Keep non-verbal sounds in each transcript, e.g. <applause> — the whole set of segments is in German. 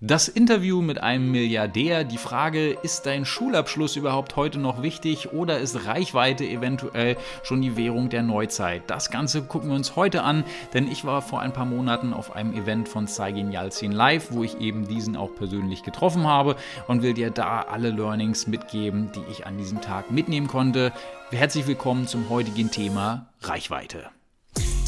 Das Interview mit einem Milliardär, die Frage, ist dein Schulabschluss überhaupt heute noch wichtig oder ist Reichweite eventuell schon die Währung der Neuzeit? Das Ganze gucken wir uns heute an, denn ich war vor ein paar Monaten auf einem Event von Saigin Yalcin Live, wo ich eben diesen auch persönlich getroffen habe und will dir da alle Learnings mitgeben, die ich an diesem Tag mitnehmen konnte. Herzlich willkommen zum heutigen Thema Reichweite.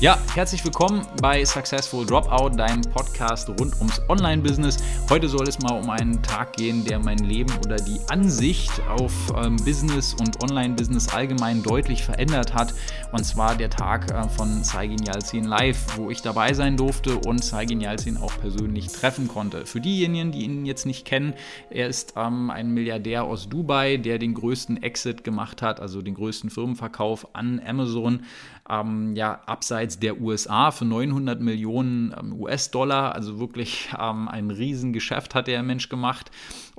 Ja, herzlich willkommen bei Successful Dropout, deinem Podcast rund ums Online-Business. Heute soll es mal um einen Tag gehen, der mein Leben oder die Ansicht auf ähm, Business und Online-Business allgemein deutlich verändert hat. Und zwar der Tag äh, von Saigin Yalcin Live, wo ich dabei sein durfte und Saigin Yalcin auch persönlich treffen konnte. Für diejenigen, die ihn jetzt nicht kennen, er ist ähm, ein Milliardär aus Dubai, der den größten Exit gemacht hat, also den größten Firmenverkauf an Amazon ähm, ja, abseits der USA für 900 Millionen ähm, US-Dollar. Also wirklich ähm, ein Riesengeschäft hat der Mensch gemacht.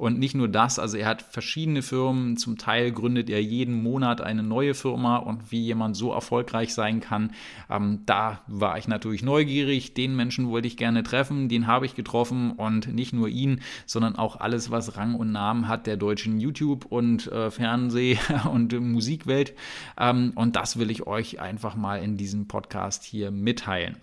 Und nicht nur das, also er hat verschiedene Firmen. Zum Teil gründet er jeden Monat eine neue Firma. Und wie jemand so erfolgreich sein kann, ähm, da war ich natürlich neugierig. Den Menschen wollte ich gerne treffen. Den habe ich getroffen. Und nicht nur ihn, sondern auch alles, was Rang und Namen hat der deutschen YouTube- und äh, Fernseh- <laughs> und Musikwelt. Ähm, und das will ich euch einfach mal in diesem Podcast hier mitteilen.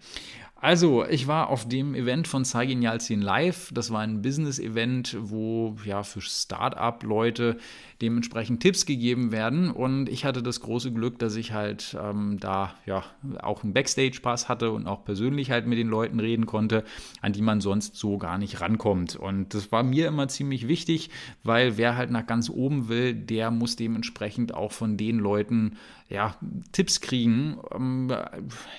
Also, ich war auf dem Event von Saigin Yalcin Live. Das war ein Business-Event, wo ja für Start-up-Leute dementsprechend Tipps gegeben werden. Und ich hatte das große Glück, dass ich halt ähm, da ja auch einen Backstage-Pass hatte und auch persönlich halt mit den Leuten reden konnte, an die man sonst so gar nicht rankommt. Und das war mir immer ziemlich wichtig, weil wer halt nach ganz oben will, der muss dementsprechend auch von den Leuten ja, Tipps kriegen. Ähm,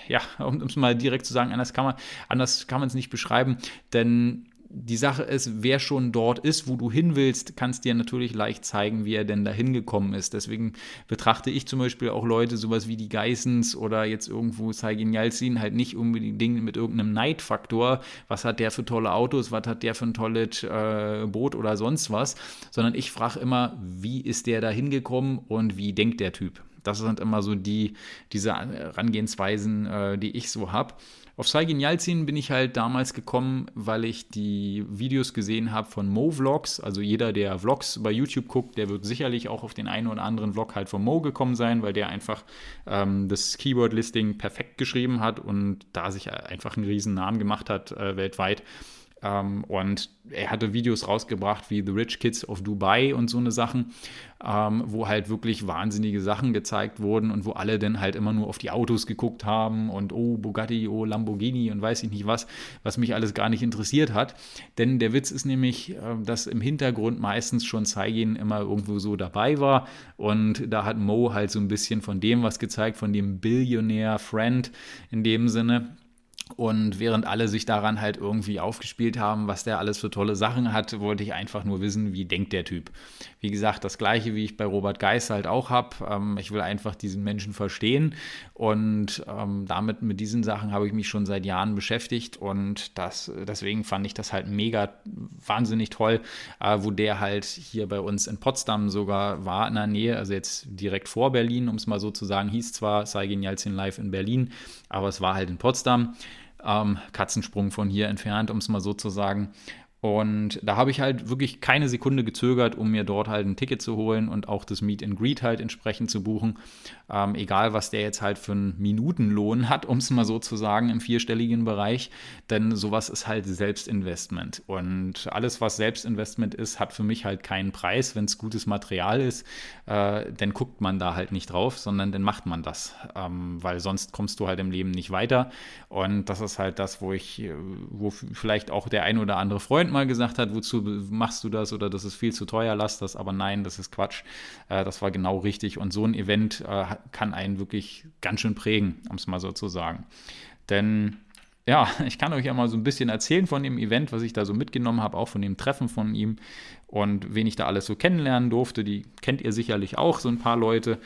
ja, um es mal direkt zu sagen, anders kann man anders kann man es nicht beschreiben, denn die Sache ist, wer schon dort ist, wo du hin willst, kannst dir natürlich leicht zeigen, wie er denn da hingekommen ist. Deswegen betrachte ich zum Beispiel auch Leute, sowas wie die Geissens oder jetzt irgendwo Saigin Yalcin, halt nicht unbedingt mit irgendeinem Neidfaktor. Was hat der für tolle Autos? Was hat der für ein tolles äh, Boot oder sonst was? Sondern ich frage immer, wie ist der da hingekommen und wie denkt der Typ? Das sind immer so die, diese Herangehensweisen, äh, die ich so habe. Auf Saigin Yalcin bin ich halt damals gekommen, weil ich die Videos gesehen habe von Mo Vlogs. Also jeder, der Vlogs bei YouTube guckt, der wird sicherlich auch auf den einen oder anderen Vlog halt von Mo gekommen sein, weil der einfach ähm, das Keyword-Listing perfekt geschrieben hat und da sich einfach einen riesen Namen gemacht hat äh, weltweit. Ähm, und er hatte Videos rausgebracht wie The Rich Kids of Dubai und so eine Sachen, ähm, wo halt wirklich wahnsinnige Sachen gezeigt wurden und wo alle dann halt immer nur auf die Autos geguckt haben und oh Bugatti, oh Lamborghini und weiß ich nicht was, was mich alles gar nicht interessiert hat. Denn der Witz ist nämlich, äh, dass im Hintergrund meistens schon Saigin immer irgendwo so dabei war und da hat Mo halt so ein bisschen von dem was gezeigt, von dem Billionaire Friend in dem Sinne und während alle sich daran halt irgendwie aufgespielt haben, was der alles für tolle Sachen hat, wollte ich einfach nur wissen, wie denkt der Typ. Wie gesagt, das gleiche, wie ich bei Robert Geis halt auch habe. Ähm, ich will einfach diesen Menschen verstehen. Und ähm, damit mit diesen Sachen habe ich mich schon seit Jahren beschäftigt. Und das, deswegen fand ich das halt mega wahnsinnig toll, äh, wo der halt hier bei uns in Potsdam sogar war in der Nähe, also jetzt direkt vor Berlin, um es mal so zu sagen, hieß zwar Saigin Yalcin Live in Berlin, aber es war halt in Potsdam. Ähm, Katzensprung von hier entfernt, um es mal so zu sagen. Und da habe ich halt wirklich keine Sekunde gezögert, um mir dort halt ein Ticket zu holen und auch das Meet and Greet halt entsprechend zu buchen. Ähm, egal, was der jetzt halt für einen Minutenlohn hat, um es mal so zu sagen, im vierstelligen Bereich. Denn sowas ist halt Selbstinvestment. Und alles, was Selbstinvestment ist, hat für mich halt keinen Preis. Wenn es gutes Material ist, äh, dann guckt man da halt nicht drauf, sondern dann macht man das. Ähm, weil sonst kommst du halt im Leben nicht weiter. Und das ist halt das, wo ich, äh, wo vielleicht auch der ein oder andere Freund Freund mal gesagt hat, wozu machst du das oder das ist viel zu teuer, lass das, aber nein, das ist Quatsch. Äh, das war genau richtig und so ein Event äh, kann einen wirklich ganz schön prägen, um es mal so zu sagen. Denn ja, <laughs> ich kann euch ja mal so ein bisschen erzählen von dem Event, was ich da so mitgenommen habe, auch von dem Treffen von ihm und wen ich da alles so kennenlernen durfte. Die kennt ihr sicherlich auch, so ein paar Leute.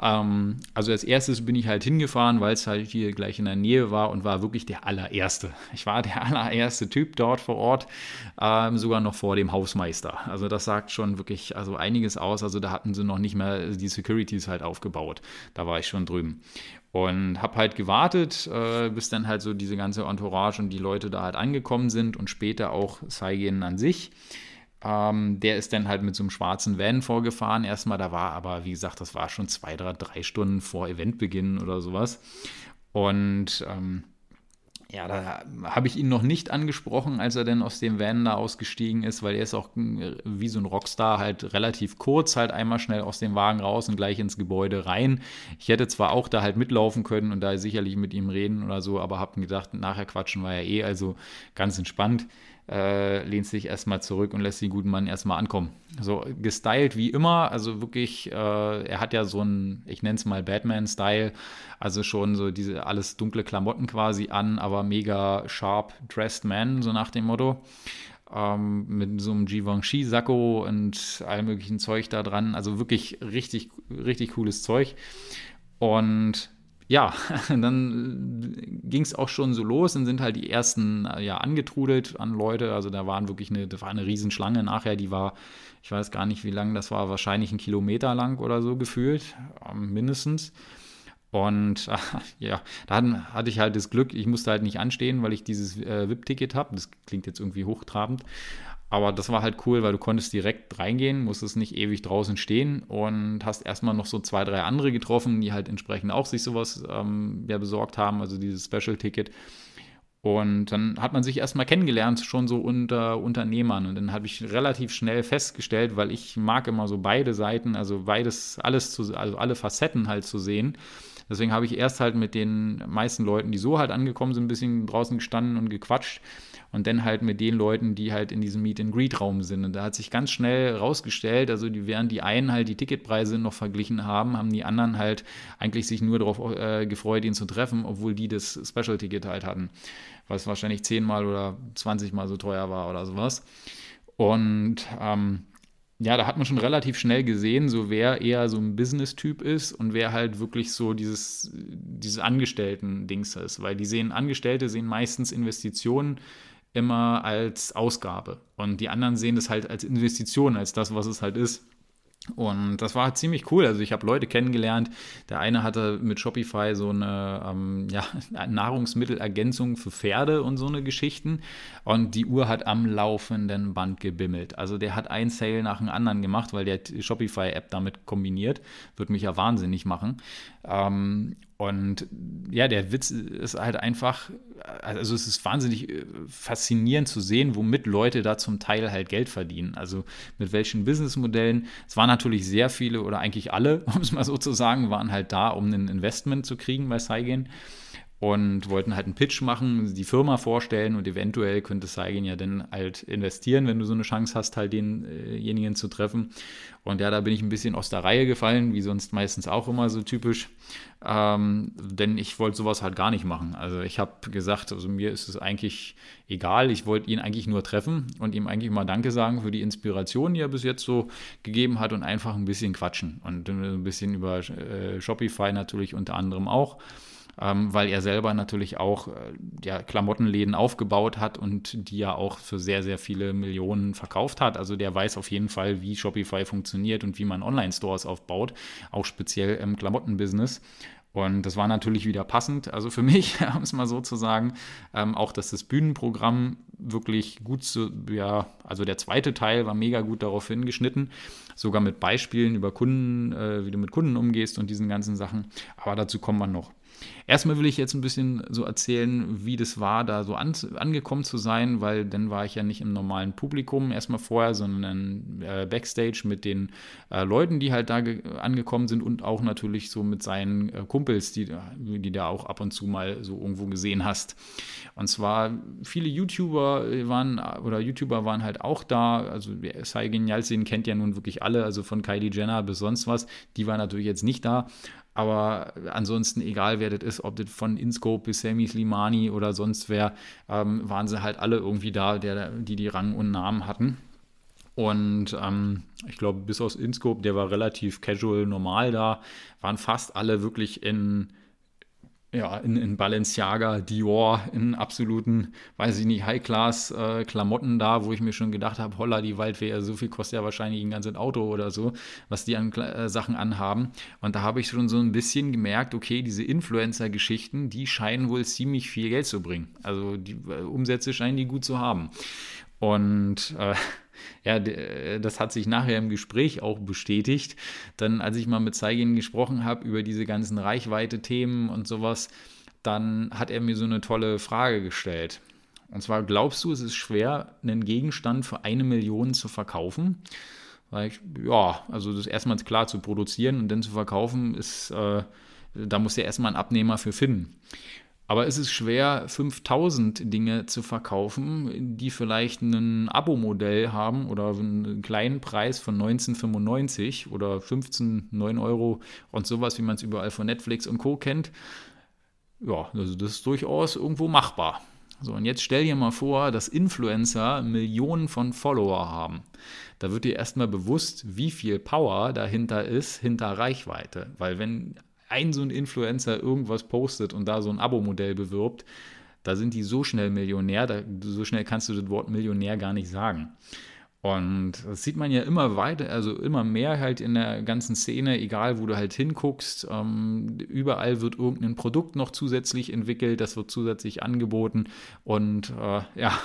Ähm, also als erstes bin ich halt hingefahren, weil es halt hier gleich in der Nähe war und war wirklich der allererste. Ich war der <laughs> allererste Typ dort vor Ort, ähm, sogar noch vor dem Hausmeister. Also das sagt schon wirklich also einiges aus. Also da hatten sie noch nicht mehr die Securities halt aufgebaut. Da war ich schon drüben. Und habe halt gewartet, äh, bis dann halt so diese ganze Entourage und die Leute da halt angekommen sind und später auch Saigen an sich. Ähm, der ist dann halt mit so einem schwarzen Van vorgefahren. Erstmal, da war aber, wie gesagt, das war schon zwei, drei, drei Stunden vor Eventbeginn oder sowas. Und ähm, ja, da habe ich ihn noch nicht angesprochen, als er denn aus dem Van da ausgestiegen ist, weil er ist auch äh, wie so ein Rockstar halt relativ kurz, halt einmal schnell aus dem Wagen raus und gleich ins Gebäude rein. Ich hätte zwar auch da halt mitlaufen können und da sicherlich mit ihm reden oder so, aber habe gedacht, nachher quatschen war ja eh, also ganz entspannt äh, lehnt sich erstmal zurück und lässt den guten Mann erstmal ankommen. So gestylt wie immer, also wirklich, äh, er hat ja so einen, ich nenne es mal Batman-Style, also schon so diese alles dunkle Klamotten quasi an, aber mega sharp dressed man, so nach dem Motto. Ähm, mit so einem Givenchy-Sakko und allem möglichen Zeug da dran. Also wirklich richtig, richtig cooles Zeug. Und ja, <laughs> dann ging es auch schon so los, dann sind halt die ersten äh, ja angetrudelt an Leute, also da waren wirklich eine, da war eine Riesenschlange nachher, die war, ich weiß gar nicht wie lang das war, wahrscheinlich ein Kilometer lang oder so gefühlt, ähm, mindestens. Und <laughs> äh, ja, dann hatte ich halt das Glück, ich musste halt nicht anstehen, weil ich dieses äh, VIP-Ticket habe. Das klingt jetzt irgendwie hochtrabend. Aber das war halt cool, weil du konntest direkt reingehen, musstest nicht ewig draußen stehen und hast erstmal noch so zwei, drei andere getroffen, die halt entsprechend auch sich sowas ähm, ja, besorgt haben, also dieses Special-Ticket. Und dann hat man sich erstmal kennengelernt, schon so unter Unternehmern. Und dann habe ich relativ schnell festgestellt, weil ich mag immer so beide Seiten, also beides, alles zu, also alle Facetten halt zu sehen. Deswegen habe ich erst halt mit den meisten Leuten, die so halt angekommen sind, ein bisschen draußen gestanden und gequatscht und dann halt mit den Leuten, die halt in diesem Meet-and-Greet-Raum sind. Und da hat sich ganz schnell rausgestellt, also die, während die einen halt die Ticketpreise noch verglichen haben, haben die anderen halt eigentlich sich nur darauf äh, gefreut, ihn zu treffen, obwohl die das Special-Ticket halt hatten, was wahrscheinlich zehnmal oder zwanzigmal so teuer war oder sowas. Und ähm, ja, da hat man schon relativ schnell gesehen, so wer eher so ein Business-Typ ist und wer halt wirklich so dieses, dieses Angestellten-Dings ist. Weil die sehen, Angestellte sehen meistens Investitionen immer als Ausgabe. Und die anderen sehen das halt als Investition, als das, was es halt ist. Und das war ziemlich cool. Also ich habe Leute kennengelernt. Der eine hatte mit Shopify so eine ähm, ja, <laughs> Nahrungsmittelergänzung für Pferde und so eine Geschichten. Und die Uhr hat am laufenden Band gebimmelt. Also der hat ein Sale nach dem anderen gemacht, weil der Shopify-App damit kombiniert. Wird mich ja wahnsinnig machen. Ähm, und ja, der Witz ist halt einfach, also es ist wahnsinnig äh, faszinierend zu sehen, womit Leute da zum Teil halt Geld verdienen. Also mit welchen Businessmodellen. Es waren natürlich sehr viele oder eigentlich alle, <laughs> um es mal so zu sagen, waren halt da, um ein Investment zu kriegen bei Saigen und wollten halt einen Pitch machen, die Firma vorstellen und eventuell könnte Saigen ja dann halt investieren, wenn du so eine Chance hast, halt denjenigen zu treffen. Und ja, da bin ich ein bisschen aus der Reihe gefallen, wie sonst meistens auch immer so typisch, ähm, denn ich wollte sowas halt gar nicht machen. Also ich habe gesagt, also mir ist es eigentlich egal, ich wollte ihn eigentlich nur treffen und ihm eigentlich mal Danke sagen für die Inspiration, die er bis jetzt so gegeben hat und einfach ein bisschen quatschen und ein bisschen über äh, Shopify natürlich unter anderem auch ähm, weil er selber natürlich auch äh, ja, Klamottenläden aufgebaut hat und die ja auch für sehr, sehr viele Millionen verkauft hat. Also der weiß auf jeden Fall, wie Shopify funktioniert und wie man Online-Stores aufbaut, auch speziell im Klamottenbusiness. Und das war natürlich wieder passend, also für <laughs> mich, um es mal so zu sagen, ähm, auch dass das Bühnenprogramm wirklich gut zu, ja, also der zweite Teil war mega gut darauf hingeschnitten, sogar mit Beispielen über Kunden, äh, wie du mit Kunden umgehst und diesen ganzen Sachen. Aber dazu kommt man noch. Erstmal will ich jetzt ein bisschen so erzählen, wie das war, da so an, angekommen zu sein, weil dann war ich ja nicht im normalen Publikum erstmal vorher, sondern äh, Backstage mit den äh, Leuten, die halt da angekommen sind und auch natürlich so mit seinen äh, Kumpels, die, die da auch ab und zu mal so irgendwo gesehen hast. Und zwar viele YouTuber waren oder YouTuber waren halt auch da. Also Sai Genialsin kennt ja nun wirklich alle, also von Kylie Jenner bis sonst was. Die war natürlich jetzt nicht da. Aber ansonsten, egal wer das ist, ob das von Inscope bis Sami Slimani oder sonst wer, ähm, waren sie halt alle irgendwie da, der, die die Rang und Namen hatten. Und ähm, ich glaube, bis aus Inscope, der war relativ casual, normal da, waren fast alle wirklich in ja, in, in Balenciaga, Dior, in absoluten, weiß ich nicht, High-Class-Klamotten äh, da, wo ich mir schon gedacht habe, holla, die Waldwehr, so viel kostet ja wahrscheinlich ein ganzes Auto oder so, was die an äh, Sachen anhaben. Und da habe ich schon so ein bisschen gemerkt, okay, diese Influencer-Geschichten, die scheinen wohl ziemlich viel Geld zu bringen. Also die äh, Umsätze scheinen die gut zu haben. Und äh, ja, äh, das hat sich nachher im Gespräch auch bestätigt. Dann, als ich mal mit Zeigin gesprochen habe über diese ganzen Reichweite-Themen und sowas, dann hat er mir so eine tolle Frage gestellt. Und zwar, glaubst du, es ist schwer, einen Gegenstand für eine Million zu verkaufen? Weil ich, ja, also das erstmal klar zu produzieren und dann zu verkaufen, ist, äh, da muss ja erstmal ein Abnehmer für finden. Aber es ist schwer, 5000 Dinge zu verkaufen, die vielleicht ein Abo-Modell haben oder einen kleinen Preis von 1995 oder 15, 9 Euro und sowas, wie man es überall von Netflix und Co. kennt. Ja, also das ist durchaus irgendwo machbar. So, und jetzt stell dir mal vor, dass Influencer Millionen von Follower haben. Da wird dir erstmal bewusst, wie viel Power dahinter ist, hinter Reichweite. Weil wenn ein so ein Influencer irgendwas postet und da so ein Abo-Modell bewirbt, da sind die so schnell Millionär, da, so schnell kannst du das Wort Millionär gar nicht sagen. Und das sieht man ja immer weiter, also immer mehr halt in der ganzen Szene, egal wo du halt hinguckst. Ähm, überall wird irgendein Produkt noch zusätzlich entwickelt, das wird zusätzlich angeboten und äh, ja,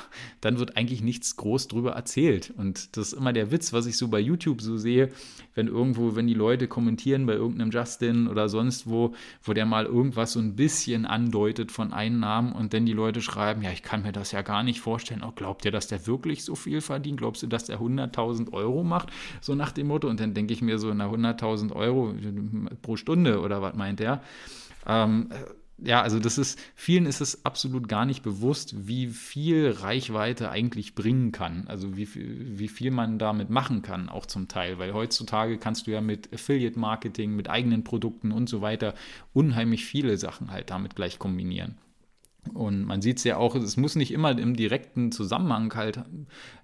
dann wird eigentlich nichts groß drüber erzählt. Und das ist immer der Witz, was ich so bei YouTube so sehe, wenn irgendwo, wenn die Leute kommentieren bei irgendeinem Justin oder sonst wo, wo der mal irgendwas so ein bisschen andeutet von Einnahmen und dann die Leute schreiben, ja, ich kann mir das ja gar nicht vorstellen. Oh, glaubt ihr, dass der wirklich so viel verdient? Glaubst du, dass der 100.000 Euro macht? So nach dem Motto. Und dann denke ich mir so, na 100.000 Euro pro Stunde oder was meint der? Ähm, ja, also das ist, vielen ist es absolut gar nicht bewusst, wie viel Reichweite eigentlich bringen kann. Also wie, wie viel man damit machen kann, auch zum Teil. Weil heutzutage kannst du ja mit Affiliate-Marketing, mit eigenen Produkten und so weiter unheimlich viele Sachen halt damit gleich kombinieren. Und man sieht es ja auch, es muss nicht immer im direkten Zusammenhang halt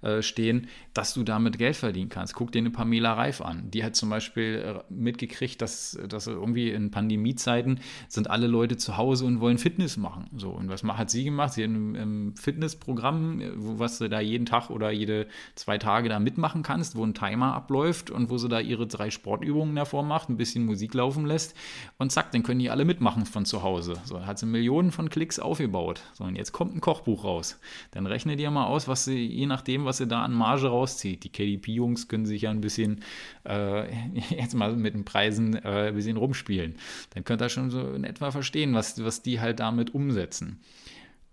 äh, stehen, dass du damit Geld verdienen kannst. Guck dir eine Pamela Reif an. Die hat zum Beispiel äh, mitgekriegt, dass, dass irgendwie in Pandemiezeiten sind alle Leute zu Hause und wollen Fitness machen. So, und was hat sie gemacht? Sie hat ein, Fitnessprogramm, was du da jeden Tag oder jede zwei Tage da mitmachen kannst, wo ein Timer abläuft und wo sie da ihre drei Sportübungen davor macht, ein bisschen Musik laufen lässt und zack, dann können die alle mitmachen von zu Hause. So, hat sie Millionen von Klicks aufgebaut aufgebaut. So, und jetzt kommt ein Kochbuch raus. Dann rechne dir mal aus, was sie, je nachdem, was sie da an Marge rauszieht. Die KDP-Jungs können sich ja ein bisschen, äh, <laughs> jetzt mal mit den Preisen äh, ein bisschen rumspielen. Dann könnt ihr schon so in etwa verstehen, was, was die halt damit umsetzen.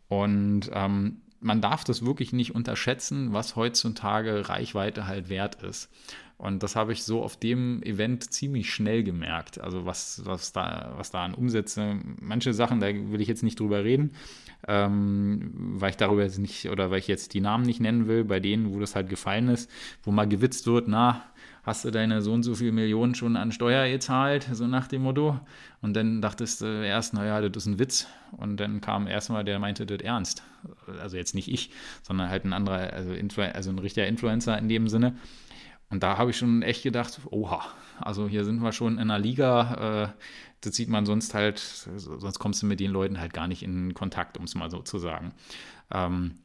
Und ähm, man darf das wirklich nicht unterschätzen, was heutzutage Reichweite halt wert ist. Und das habe ich so auf dem Event ziemlich schnell gemerkt. Also was, was, da, was da an Umsätze, manche Sachen, da will ich jetzt nicht drüber reden, ähm, weil ich darüber jetzt nicht, oder weil ich jetzt die Namen nicht nennen will, bei denen, wo das halt gefallen ist, wo mal gewitzt wird, na, hast du deine so und so viele Millionen schon an Steuer gezahlt, so nach dem Motto. Und dann dachtest du erst, naja, das ist ein Witz. Und dann kam erstmal, der meinte das ernst. Also jetzt nicht ich, sondern halt ein anderer, also, also ein richtiger Influencer in dem Sinne. Und da habe ich schon echt gedacht, oha, also hier sind wir schon in einer Liga, äh, das sieht man sonst halt, sonst kommst du mit den Leuten halt gar nicht in Kontakt, um es mal so zu sagen. Ähm,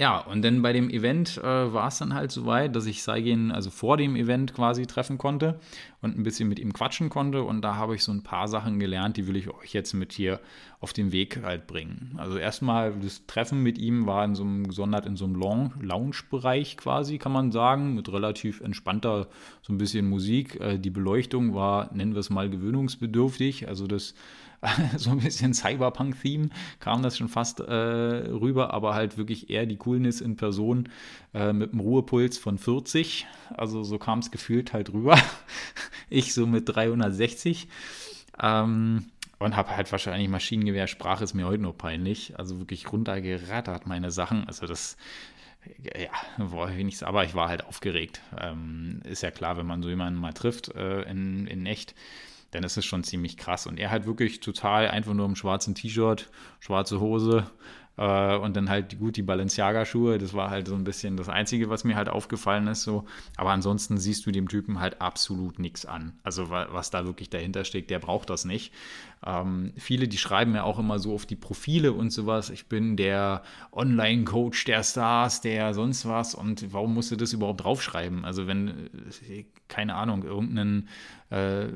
ja, und dann bei dem Event äh, war es dann halt so weit, dass ich Saigen also vor dem Event quasi treffen konnte und ein bisschen mit ihm quatschen konnte. Und da habe ich so ein paar Sachen gelernt, die will ich euch jetzt mit hier auf den Weg halt bringen. Also erstmal, das Treffen mit ihm war in so einem gesondert in so einem Lounge-Bereich quasi, kann man sagen, mit relativ entspannter so ein bisschen Musik. Äh, die Beleuchtung war, nennen wir es mal, gewöhnungsbedürftig. Also das <laughs> so ein bisschen Cyberpunk-Theme kam das schon fast äh, rüber, aber halt wirklich eher die Coolness in Person äh, mit einem Ruhepuls von 40. Also so kam es gefühlt halt rüber. <laughs> ich so mit 360. Ähm, und habe halt wahrscheinlich Maschinengewehr, Sprache ist mir heute noch peinlich. Also wirklich runtergerattert meine Sachen. Also das ja, wollte ich nicht, aber ich war halt aufgeregt. Ähm, ist ja klar, wenn man so jemanden mal trifft äh, in, in echt, dann ist es schon ziemlich krass. Und er hat wirklich total einfach nur im schwarzen T-Shirt, schwarze Hose, Äh, und dann halt gut die Balenciaga-Schuhe. Das war halt so ein bisschen das Einzige, was mir halt aufgefallen ist. So. Aber ansonsten siehst du dem Typen halt absolut nichts an. Also was da wirklich dahinter steckt, der braucht das nicht. Ähm, viele, die schreiben ja auch immer so auf die Profile und sowas. Ich bin der Online-Coach der Stars, der sonst was. Und warum musst du das überhaupt draufschreiben? Also wenn, äh, keine Ahnung, irgendein, äh,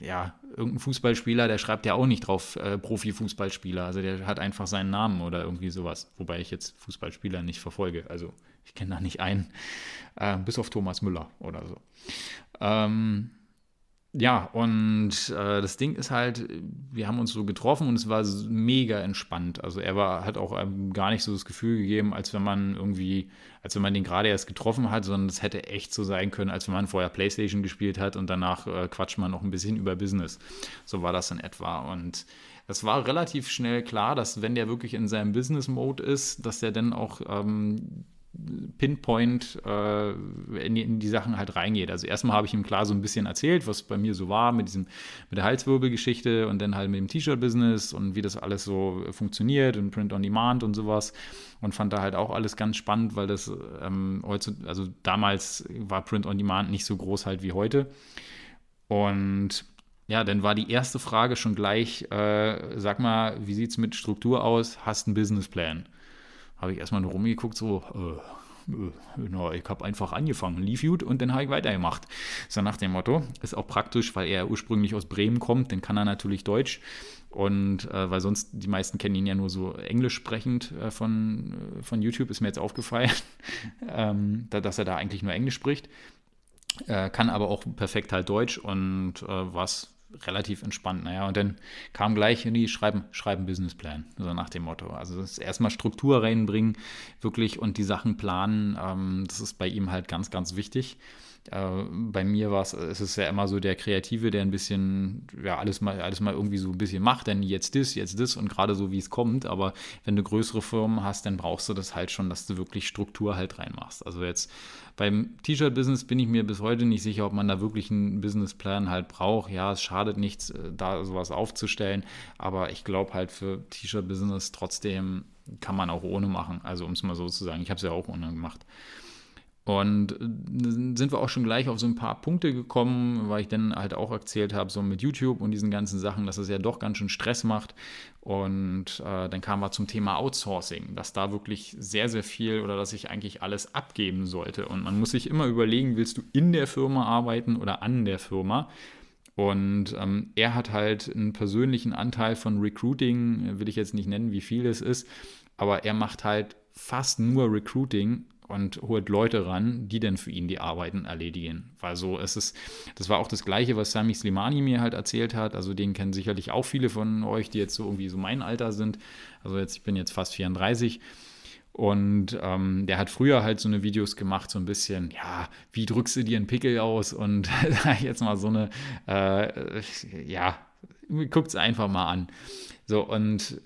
ja, irgendein Fußballspieler, der schreibt ja auch nicht drauf äh, Profi-Fußballspieler. Also der hat einfach seinen Namen oder irgendwie sowas. Wobei ich jetzt Fußballspieler nicht verfolge. Also ich kenne da nicht einen, äh, bis auf Thomas Müller oder so. Ähm, ja, und äh, das Ding ist halt, wir haben uns so getroffen und es war mega entspannt. Also er war, hat auch ähm, gar nicht so das Gefühl gegeben, als wenn man irgendwie, als wenn man den gerade erst getroffen hat, sondern es hätte echt so sein können, als wenn man vorher Playstation gespielt hat und danach äh, quatscht man noch ein bisschen über Business. So war das in etwa. Und es war relativ schnell klar, dass wenn der wirklich in seinem Business-Mode ist, dass der dann auch ähm, Pinpoint äh, in, die, in, die, Sachen halt reingeht. Also erstmal habe ich ihm klar so ein bisschen erzählt, was bei mir so war mit diesem mit der Halswirbelgeschichte und dann halt mit dem T-Shirt-Business und wie das alles so funktioniert und Print on Demand und sowas und fand da halt auch alles ganz spannend, weil das ähm, heute, also damals war Print on Demand nicht so groß halt wie heute und ja, dann war die erste Frage schon gleich, äh, sag mal, wie sieht es mit Struktur aus? Hast einen Businessplan? Habe ich erstmal nur rumgeguckt, so, äh, äh, na, ich habe einfach angefangen, lief gut und dann habe ich weitergemacht. So nach dem Motto. Ist auch praktisch, weil er ursprünglich aus Bremen kommt, dann kann er natürlich Deutsch. Und äh, weil sonst die meisten kennen ihn ja nur so englisch sprechend äh, von, äh, von YouTube, ist mir jetzt aufgefallen, <laughs> ähm, da, dass er da eigentlich nur Englisch spricht. Äh, kann aber auch perfekt halt Deutsch und was relativ entspannt. Naja, und dann kam gleich, die schreiben, schreiben Businessplan, so nach dem Motto. Also das erstmal Struktur reinbringen, wirklich und die Sachen planen, ähm, das ist bei ihm halt ganz, ganz wichtig. Äh, bei mir war es, ist ja immer so der Kreative, der ein bisschen, ja, alles mal, alles mal irgendwie so ein bisschen macht, denn jetzt das, jetzt das und gerade so, wie es kommt. Aber wenn du größere Firmen hast, dann brauchst du das halt schon, dass du wirklich Struktur halt reinmachst. Also jetzt beim T-Shirt-Business bin ich mir bis heute nicht sicher, ob man da wirklich einen Businessplan halt braucht. Ja, es schadet nichts, äh, da sowas aufzustellen, aber ich glaube halt für T-Shirt-Business trotzdem kann man auch ohne machen. Also um es mal so zu sagen, ich habe es ja auch ohne gemacht. Und äh, sind wir auch schon gleich auf so ein paar Punkte gekommen, weil ich dann halt auch erzählt habe, so mit YouTube und diesen ganzen Sachen, dass es ja doch ganz schön Stress macht. Und äh, dann kamen wir zum Thema Outsourcing, dass da wirklich sehr, sehr viel oder dass ich eigentlich alles abgeben sollte. Und man muss sich immer überlegen, willst du in der Firma arbeiten oder an der Firma? Und ähm, er hat halt einen persönlichen Anteil von Recruiting, will ich jetzt nicht nennen, wie viel es ist, aber er macht halt fast nur Recruiting und holt Leute ran, die dann für ihn die Arbeiten erledigen. Weil so ist es, das war auch das Gleiche, was Sami Slimani mir halt erzählt hat. Also den kennen sicherlich auch viele von euch, die jetzt so irgendwie so mein Alter sind. Also jetzt, ich bin jetzt fast 34. Und ähm, der hat früher halt so eine Videos gemacht, so ein bisschen, ja, wie drückst du dir einen Pickel aus? Und <laughs> jetzt mal so eine, äh, ja, guckt es einfach mal an. So, und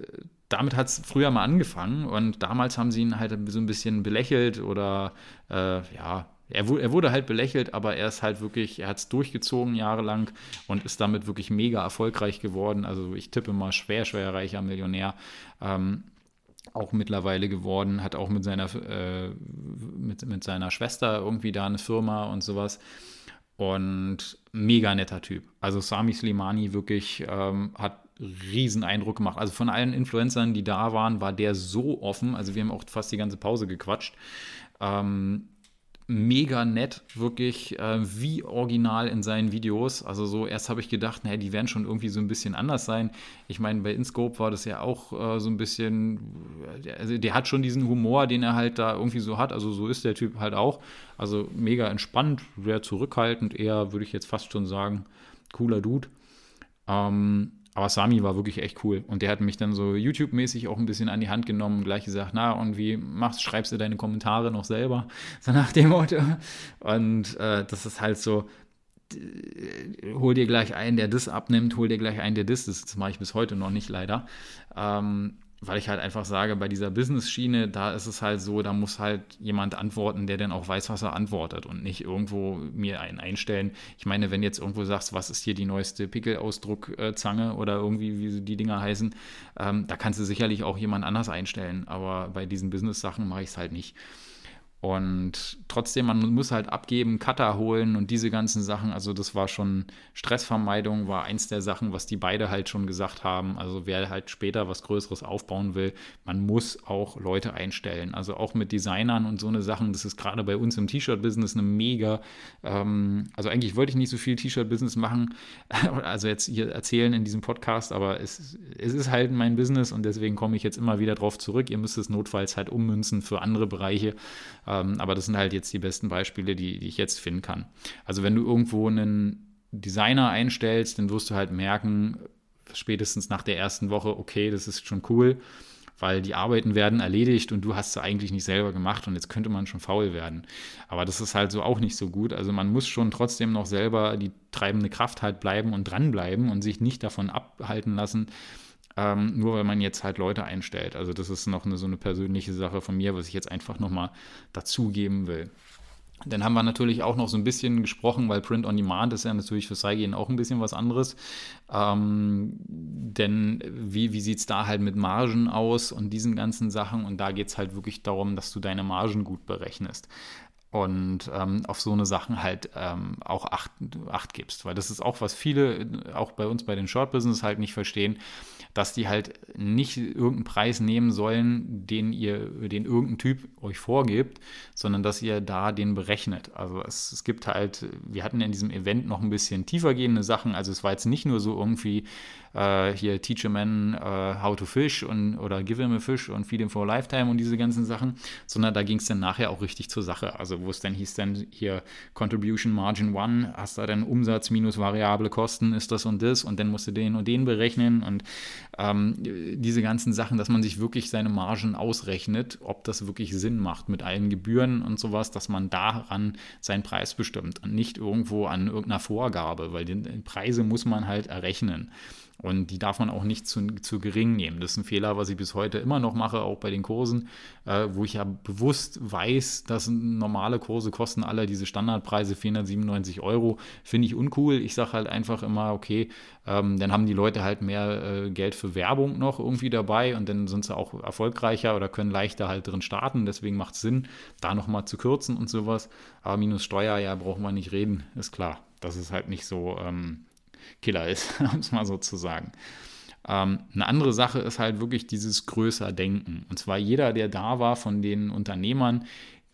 damit hat es früher mal angefangen und damals haben sie ihn halt so ein bisschen belächelt oder äh, ja, er, er, wurde halt belächelt, aber er ist halt wirklich, er hat es durchgezogen jahrelang und ist damit wirklich mega erfolgreich geworden. Also ich tippe mal schwer, schwer reicher Millionär. Ähm, auch mittlerweile geworden, hat auch mit seiner, äh, mit, mit seiner Schwester irgendwie da eine Firma und sowas. Und mega netter Typ. Also Sami Slimani wirklich ähm, hat riesen Eindruck gemacht. Also von allen Influencern, die da waren, war der so offen. Also wir haben auch fast die ganze Pause gequatscht. Ähm, mega nett, wirklich äh, wie original in seinen Videos. Also so, erst habe ich gedacht, naja, die werden schon irgendwie so ein bisschen anders sein. Ich meine, bei InScope war das ja auch äh, so ein bisschen, also der hat schon diesen Humor, den er halt da irgendwie so hat. Also so ist der Typ halt auch. Also mega entspannt, sehr zurückhaltend, eher würde ich jetzt fast schon sagen, cooler Dude. Ähm, aber Sami war wirklich echt cool. Und der hat mich dann so YouTube-mäßig auch ein bisschen an die Hand genommen und gleich gesagt, na, und wie machst, schreibst du deine Kommentare noch selber? <laughs> So nach dem Motto. Und äh, das ist halt so, hol dir gleich einen, der das abnimmt, hol dir gleich einen, der das, das, das mache ich bis heute noch nicht leider. Ähm, weil ich halt einfach sage, bei dieser Business-Schiene, da ist es halt so, da muss halt jemand antworten, der dann auch weiß, was er antwortet und nicht irgendwo mir einen einstellen. Ich meine, wenn jetzt irgendwo sagst, was ist hier die neueste Pickel-Ausdruckzange oder irgendwie, wie die Dinger heißen, ähm, da kannst du sicherlich auch jemand anders einstellen, aber bei diesen Business-Sachen mache ich es halt nicht. Und trotzdem, man muss halt abgeben, Cutter holen und diese ganzen Sachen. Also, das war schon Stressvermeidung, war eins der Sachen, was die beide halt schon gesagt haben. Also, wer halt später was Größeres aufbauen will, man muss auch Leute einstellen. Also, auch mit Designern und so eine Sachen. Das ist gerade bei uns im T-Shirt-Business eine mega. Ähm, also, eigentlich wollte ich nicht so viel T-Shirt-Business machen. <laughs> Also, jetzt hier erzählen in diesem Podcast, aber es, es ist halt mein Business und deswegen komme ich jetzt immer wieder drauf zurück. Ihr müsst es notfalls halt ummünzen für andere Bereiche. Ähm, aber das sind halt jetzt die besten Beispiele, die, die ich jetzt finden kann. Also wenn du irgendwo einen Designer einstellst, dann wirst du halt merken, spätestens nach der ersten Woche, okay, das ist schon cool, weil die Arbeiten werden erledigt und du hast sie eigentlich nicht selber gemacht und jetzt könnte man schon faul werden. Aber das ist halt so auch nicht so gut. Also man muss schon trotzdem noch selber die treibende Kraft halt bleiben und dranbleiben und sich nicht davon abhalten lassen, ähm, nur weil man jetzt halt Leute einstellt. Also das ist noch eine, so eine persönliche Sache von mir, was ich jetzt einfach nochmal dazugeben will. Dann haben wir natürlich auch noch so ein bisschen gesprochen, weil Print on Demand ist ja natürlich für Saigen auch ein bisschen was anderes. Ähm, denn wie, wie sieht es da halt mit Margen aus und diesen ganzen Sachen? Und da geht es halt wirklich darum, dass du deine Margen gut berechnest und ähm, auf so eine Sachen halt ähm, auch Acht, Acht gibst. Weil das ist auch, was viele, auch bei uns bei den Short Business halt nicht verstehen, dass die halt nicht irgendeinen Preis nehmen sollen, den ihr, den irgendein Typ euch vorgibt, sondern dass ihr da den berechnet. Also es, es gibt halt, wir hatten in diesem Event noch ein bisschen tiefer gehende Sachen. Also es war jetzt nicht nur so irgendwie äh, hier Teach a Man uh, How to Fish und oder Give him a Fish und Feed him for a Lifetime und diese ganzen Sachen, sondern da ging es dann nachher auch richtig zur Sache. Also wo es dann hieß dann hier Contribution Margin One, hast da dann Umsatz minus variable Kosten, ist das und das und dann musst du den und den berechnen und ähm, diese ganzen Sachen, dass man sich wirklich seine Margen ausrechnet, ob das wirklich Sinn macht mit allen Gebühren und sowas, dass man daran seinen Preis bestimmt und nicht irgendwo an irgendeiner Vorgabe, weil die Preise muss man halt errechnen. Und die darf man auch nicht zu, zu gering nehmen. Das ist ein Fehler, was ich bis heute immer noch mache, auch bei den Kursen, äh, wo ich ja bewusst weiß, dass normale Kurse kosten alle diese Standardpreise 497 Euro. Finde ich uncool. Ich sage halt einfach immer, okay, ähm, dann haben die Leute halt mehr äh, Geld für Werbung noch irgendwie dabei und dann sind sie auch erfolgreicher oder können leichter halt drin starten. Deswegen macht es Sinn, da nochmal zu kürzen und sowas. Aber minus Steuer, ja, brauchen wir nicht reden, ist klar. Das ist halt nicht so. Ähm, Killer ist, <laughs> um es mal so zu sagen. Ähm, eine andere Sache ist halt wirklich dieses größer Denken. Und zwar jeder, der da war von den Unternehmern,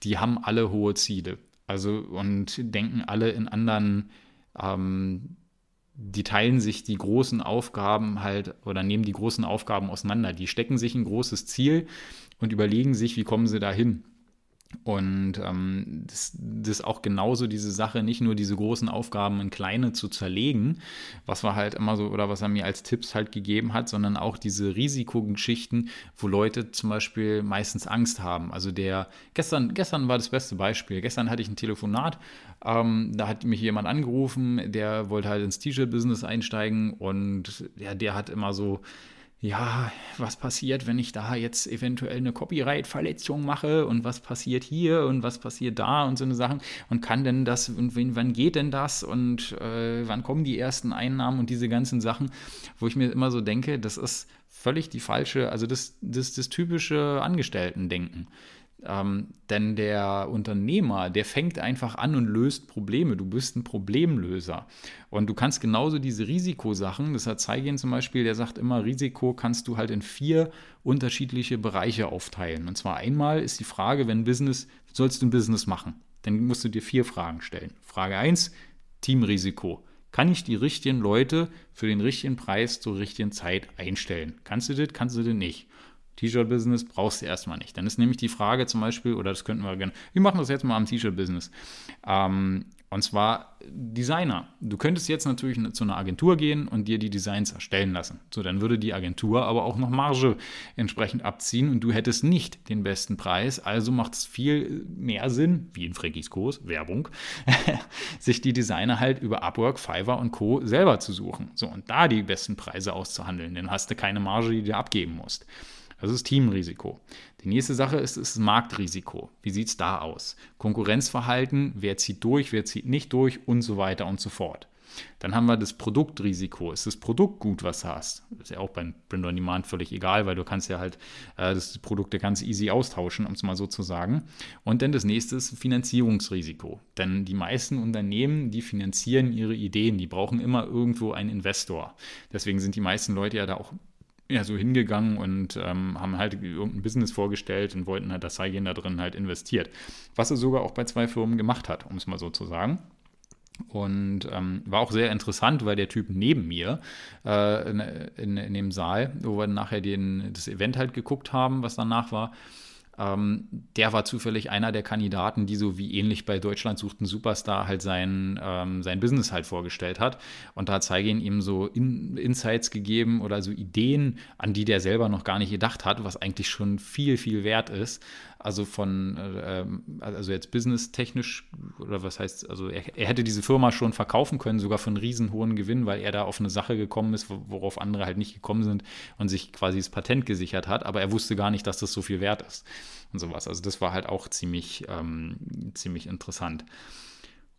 die haben alle hohe Ziele. Also und denken alle in anderen, ähm, die teilen sich die großen Aufgaben halt oder nehmen die großen Aufgaben auseinander. Die stecken sich ein großes Ziel und überlegen sich, wie kommen sie dahin. Und ähm, das, das, ist auch genauso diese Sache, nicht nur diese großen Aufgaben in kleine zu zerlegen, was war halt immer so, oder was er mir als Tipps halt gegeben hat, sondern auch diese Risikogeschichten, wo Leute zum Beispiel meistens Angst haben. Also der, gestern, gestern war das beste Beispiel. Gestern hatte ich ein Telefonat, ähm, da hat mich jemand angerufen, der wollte halt ins T-Shirt-Business einsteigen und ja, der hat immer so ja, was passiert, wenn ich da jetzt eventuell eine Copyright-Verletzung mache? Und was passiert hier? Und was passiert da? Und so eine Sachen. Und kann denn das und wann geht denn das? Und äh, wann kommen die ersten Einnahmen? Und diese ganzen Sachen, wo ich mir immer so denke, das ist völlig die falsche, also das, das, das typische Angestellten-Denken. Ähm, denn der Unternehmer, der fängt einfach an und löst Probleme. Du bist ein Problemlöser. Und du kannst genauso diese Risikosachen, das hat Zeigen zum Beispiel, der sagt immer, Risiko kannst du halt in vier unterschiedliche Bereiche aufteilen. Und zwar einmal ist die Frage, wenn Business, sollst du ein Business machen? Dann musst du dir vier Fragen stellen. Frage 1, Teamrisiko. Kann ich die richtigen Leute für den richtigen Preis zur richtigen Zeit einstellen? Kannst du das, kannst du das nicht? T-Shirt-Business brauchst du erstmal nicht. Dann ist nämlich die Frage zum Beispiel, oder das könnten wir gerne, wir machen das jetzt mal am T-Shirt-Business. Ähm, und zwar Designer. Du könntest jetzt natürlich zu einer Agentur gehen und dir die Designs erstellen lassen. So, dann würde die Agentur aber auch noch Marge entsprechend abziehen und du hättest nicht den besten Preis. Also macht es viel mehr Sinn, wie in Fregis Kurs, Werbung, <laughs> sich die Designer halt über Upwork, Fiverr und Co. selber zu suchen. So, und da die besten Preise auszuhandeln. Dann hast du keine Marge, die du abgeben musst. Das ist Teamrisiko. Die nächste Sache ist, ist Marktrisiko. Wie sieht es da aus? Konkurrenzverhalten, wer zieht durch, wer zieht nicht durch und so weiter und so fort. Dann haben wir das Produktrisiko. Ist das Produkt gut, was du hast? Ist ja auch beim Print on Demand völlig egal, weil du kannst ja halt äh, das Produkte ganz easy austauschen, um es mal so zu sagen. Und dann das nächste ist Finanzierungsrisiko. Denn die meisten Unternehmen, die finanzieren ihre Ideen, die brauchen immer irgendwo einen Investor. Deswegen sind die meisten Leute ja da auch ja, so hingegangen und ähm, haben halt irgendein Business vorgestellt und wollten halt, dass Saigen da drin halt investiert. Was er sogar auch bei zwei Firmen gemacht hat, um es mal so zu sagen. Und ähm, war auch sehr interessant, weil der Typ neben mir äh, in, in, in, dem Saal, wo wir nachher den, das Event halt geguckt haben, was danach war, ähm, der war zufällig einer der Kandidaten, die so wie ähnlich bei Deutschland sucht einen Superstar halt sein, ähm, sein Business halt vorgestellt hat. Und da zeige ich ihm so In Insights gegeben oder so Ideen, an die der selber noch gar nicht gedacht hat, was eigentlich schon viel, viel wert ist. Also von, äh, ähm, also jetzt businesstechnisch, oder was heißt, also er, er, hätte diese Firma schon verkaufen können, sogar für einen riesenhohen Gewinn, weil er da auf eine Sache gekommen ist, worauf andere halt nicht gekommen sind und sich quasi das Patent gesichert hat, aber er wusste gar nicht, dass das so viel wert ist und sowas. Also das war halt auch ziemlich, ähm, ziemlich interessant.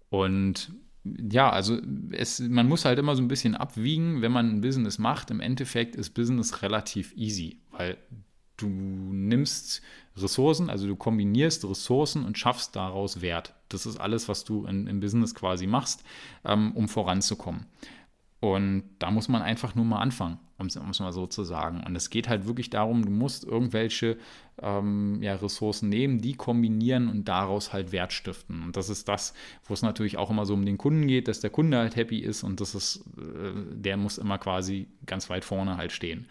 Und ja, also es, man muss halt immer so ein bisschen abwiegen, wenn man ein Business macht. Im Endeffekt ist Business relativ easy, weil du nimmst Ressourcen, also du kombinierst Ressourcen und schaffst daraus Wert. Das ist alles, was du in, im Business quasi machst, ähm, um voranzukommen. Und da muss man einfach nur mal anfangen, um es mal so zu sagen. Und es geht halt wirklich darum, du musst irgendwelche ähm, ja, Ressourcen nehmen, die kombinieren und daraus halt Wert stiften. Und das ist das, wo es natürlich auch immer so um den Kunden geht, dass der Kunde halt happy ist und das ist, äh, der muss immer quasi ganz weit vorne halt stehen.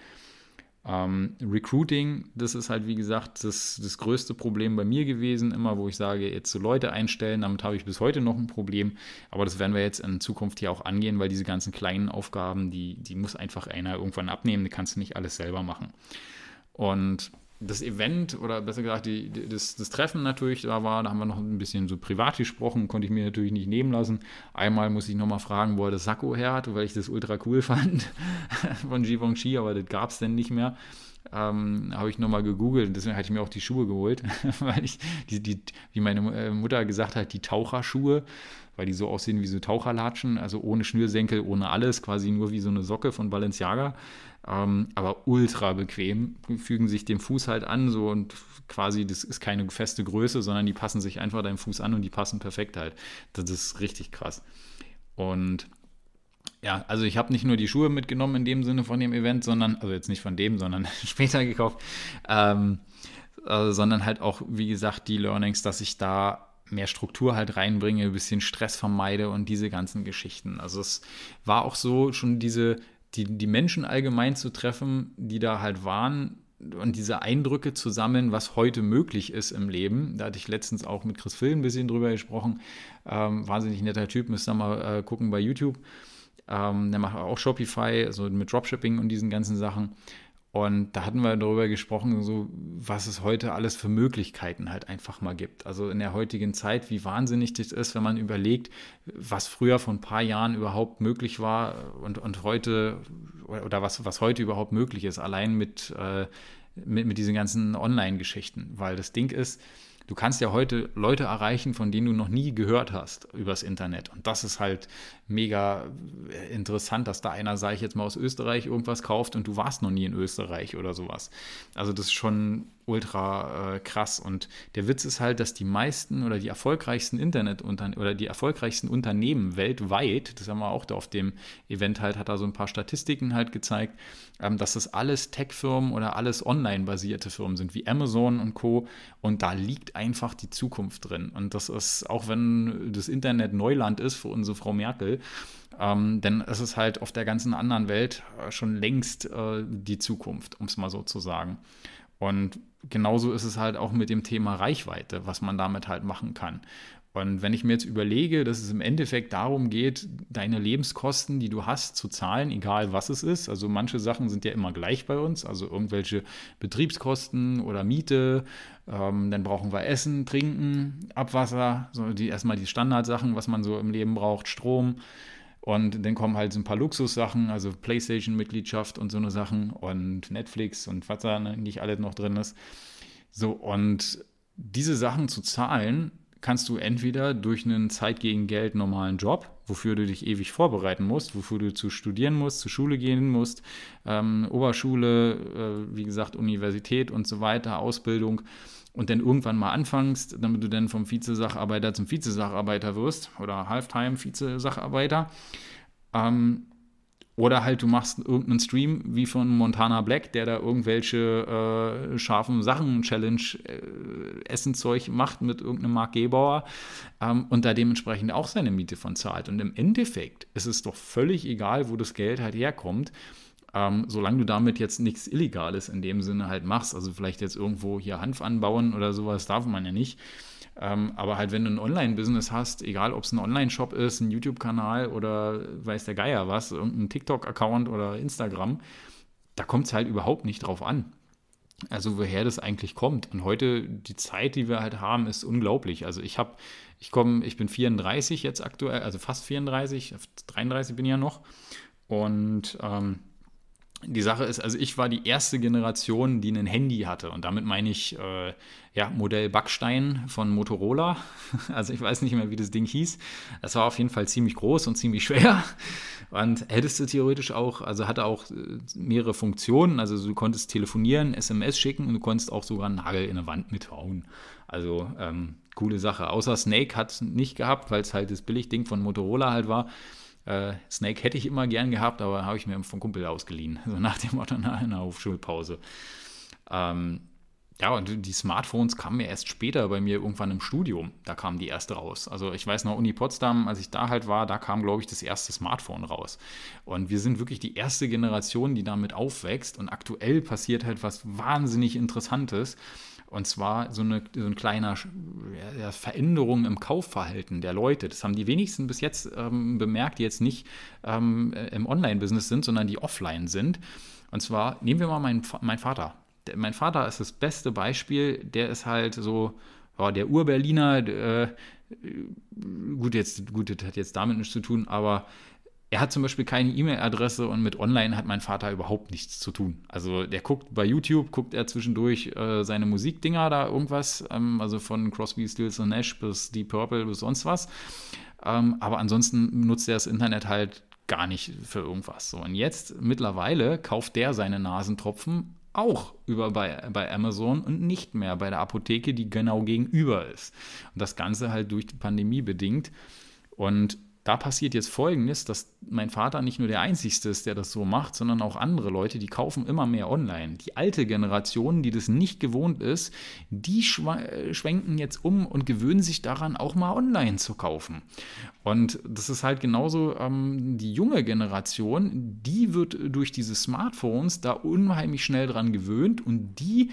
Ähm, Recruiting, das ist halt wie gesagt das, das größte Problem bei mir gewesen, immer wo ich sage, jetzt so Leute einstellen, damit habe ich bis heute noch ein Problem, aber das werden wir jetzt in Zukunft hier auch angehen, weil diese ganzen kleinen Aufgaben, die, die muss einfach einer irgendwann abnehmen, die kannst du nicht alles selber machen. Und das Event oder besser gesagt die, das, das, Treffen natürlich da war, da haben wir noch ein bisschen so privat gesprochen, konnte ich mir natürlich nicht nehmen lassen. Einmal muss ich nochmal fragen, wo er das Sakko her hat, weil ich das ultra cool <laughs> fand von Givenchy, aber das gab es denn nicht mehr. Ähm, habe ich nochmal gegoogelt und deswegen hatte ich mir auch die Schuhe geholt, <laughs> weil ich, die, die, wie meine äh, Mutter gesagt hat, die Taucherschuhe, weil die so aussehen wie so Taucherlatschen, also ohne Schnürsenkel, ohne alles, quasi nur wie so eine Socke von Balenciaga ähm, aber ultra bequem, fügen sich dem Fuß halt an, so und quasi, das ist keine feste Größe, sondern die passen sich einfach deinem Fuß an und die passen perfekt halt. Das ist richtig krass. Und ja, also ich habe nicht nur die Schuhe mitgenommen in dem Sinne von dem Event, sondern, also jetzt nicht von dem, sondern <laughs> später gekauft, ähm, äh, sondern halt auch, wie gesagt, die Learnings, dass ich da mehr Struktur halt reinbringe, ein bisschen Stress vermeide und diese ganzen Geschichten. Also es war auch so schon diese die, die Menschen allgemein zu treffen, die da halt waren und diese Eindrücke zu sammeln, was heute möglich ist im Leben. Da hatte ich letztens auch mit Chris Phil ein bisschen drüber gesprochen. Ähm, wahnsinnig netter Typ, müsst ihr mal äh, gucken bei YouTube. Ähm, der macht auch Shopify, also mit Dropshipping und diesen ganzen Sachen. Und da hatten wir darüber gesprochen, so was es heute alles für Möglichkeiten halt einfach mal gibt. Also in der heutigen Zeit, wie wahnsinnig das ist, wenn man überlegt, was früher vor ein paar Jahren überhaupt möglich war und, und heute oder was, was heute überhaupt möglich ist, allein mit, äh, mit, mit diesen ganzen Online-Geschichten. Weil das Ding ist, du kannst ja heute Leute erreichen, von denen du noch nie gehört hast übers Internet. Und das ist halt mega interessant, dass da einer, sage ich jetzt mal, aus Österreich irgendwas kauft und du warst noch nie in Österreich oder sowas. Also das ist schon ultra äh, krass. Und der Witz ist halt, dass die meisten oder die erfolgreichsten Internet oder die erfolgreichsten Unternehmen weltweit, das haben wir auch da auf dem Event halt, hat da so ein paar Statistiken halt gezeigt, ähm, dass das alles Tech-Firmen oder alles online-basierte Firmen sind, wie Amazon und Co. Und da liegt einfach die Zukunft drin. Und das ist, auch wenn das Internet Neuland ist für unsere Frau Merkel, ähm, denn es ist halt auf der ganzen anderen Welt äh, schon längst äh, die Zukunft, um es mal so zu sagen. Und genauso ist es halt auch mit dem Thema Reichweite, was man damit halt machen kann. Und wenn ich mir jetzt überlege, dass es im Endeffekt darum geht, deine Lebenskosten, die du hast, zu zahlen, egal was es ist. Also manche Sachen sind ja immer gleich bei uns, also irgendwelche Betriebskosten oder Miete. Ähm, dann brauchen wir Essen, Trinken, Abwasser, so die erstmal die Standardsachen, was man so im Leben braucht, Strom. Und dann kommen halt so ein paar Luxussachen, also PlayStation-Mitgliedschaft und so eine Sachen und Netflix und was da nicht alles noch drin ist. So, und diese Sachen zu zahlen, kannst du entweder durch einen Zeit gegen Geld normalen Job, wofür du dich ewig vorbereiten musst, wofür du zu studieren musst, zur Schule gehen musst, ähm, Oberschule, äh, wie gesagt, Universität und so weiter, Ausbildung und dann irgendwann mal anfängst, damit du dann vom Vizesacharbeiter zum Vizesacharbeiter wirst oder Halftime-Vizesacharbeiter. Ähm, oder halt du machst irgendeinen Stream wie von Montana Black, der da irgendwelche äh, scharfen Sachen-Challenge äh, Essenzeug macht mit irgendeinem Mark Gebauer ähm, und da dementsprechend auch seine Miete von zahlt. Und im Endeffekt ist es doch völlig egal, wo das Geld halt herkommt. Ähm, solange du damit jetzt nichts Illegales in dem Sinne halt machst, also vielleicht jetzt irgendwo hier Hanf anbauen oder sowas, darf man ja nicht. Ähm, aber halt, wenn du ein Online-Business hast, egal ob es ein Online-Shop ist, ein YouTube-Kanal oder weiß der Geier was, irgendein TikTok-Account oder Instagram, da kommt es halt überhaupt nicht drauf an. Also woher das eigentlich kommt. Und heute, die Zeit, die wir halt haben, ist unglaublich. Also ich habe, ich komme, ich bin 34 jetzt aktuell, also fast 34, 33 bin ich ja noch. Und ähm, die Sache ist, also ich war die erste Generation, die ein Handy hatte. Und damit meine ich äh, ja, Modell Backstein von Motorola. <laughs> Also ich weiß nicht mehr, wie das Ding hieß. Das war auf jeden Fall ziemlich groß und ziemlich schwer. Und hättest du theoretisch auch, also hatte auch äh, mehrere Funktionen. Also du konntest telefonieren, SMS schicken und du konntest auch sogar einen Nagel in eine Wand mithauen. Also ähm, coole Sache. Außer Snake hat es nicht gehabt, weil es halt das Billigding von Motorola halt war. Äh, Snake hätte ich immer gern gehabt, aber habe ich mir vom Kumpel ausgeliehen. <laughs> So nach dem Motto nach einer Hochschulpause. Ähm, ja, und die Smartphones kamen ja erst später bei mir irgendwann im Studium. Da kam die erste raus. Also ich weiß noch, Uni Potsdam, als ich da halt war, da kam, glaube ich, das erste Smartphone raus. Und wir sind wirklich die erste Generation, die damit aufwächst. Und aktuell passiert halt was wahnsinnig Interessantes. Und zwar so eine, so ein kleiner Veränderung im Kaufverhalten der Leute. Das haben die wenigsten bis jetzt ähm, bemerkt, die jetzt nicht ähm, im Online-Business sind, sondern die offline sind. Und zwar nehmen wir mal meinen, meinen Vater. Der, mein Vater ist das beste Beispiel. Der ist halt so ja, der Ur-Berliner. Äh, gut, jetzt, gut, das hat jetzt damit nichts zu tun, aber er hat zum Beispiel keine E-Mail-Adresse und mit Online hat mein Vater überhaupt nichts zu tun. Also der guckt bei YouTube, guckt er zwischendurch äh, seine Musikdinger da irgendwas, ähm, also von Crosby, Stills und Nash bis Deep Purple bis sonst was. Ähm, aber ansonsten nutzt er das Internet halt gar nicht für irgendwas. So, und jetzt mittlerweile kauft der seine Nasentropfen auch über bei, bei Amazon und nicht mehr bei der Apotheke, die genau gegenüber ist. Und das Ganze halt durch die Pandemie bedingt. Und da passiert jetzt Folgendes, dass mein Vater nicht nur der Einzige ist, der das so macht, sondern auch andere Leute, die kaufen immer mehr online. Die alte Generation, die das nicht gewohnt ist, die schwenken jetzt um und gewöhnen sich daran, auch mal online zu kaufen. Und das ist halt genauso ähm, die junge Generation, die wird durch diese Smartphones da unheimlich schnell dran gewöhnt und die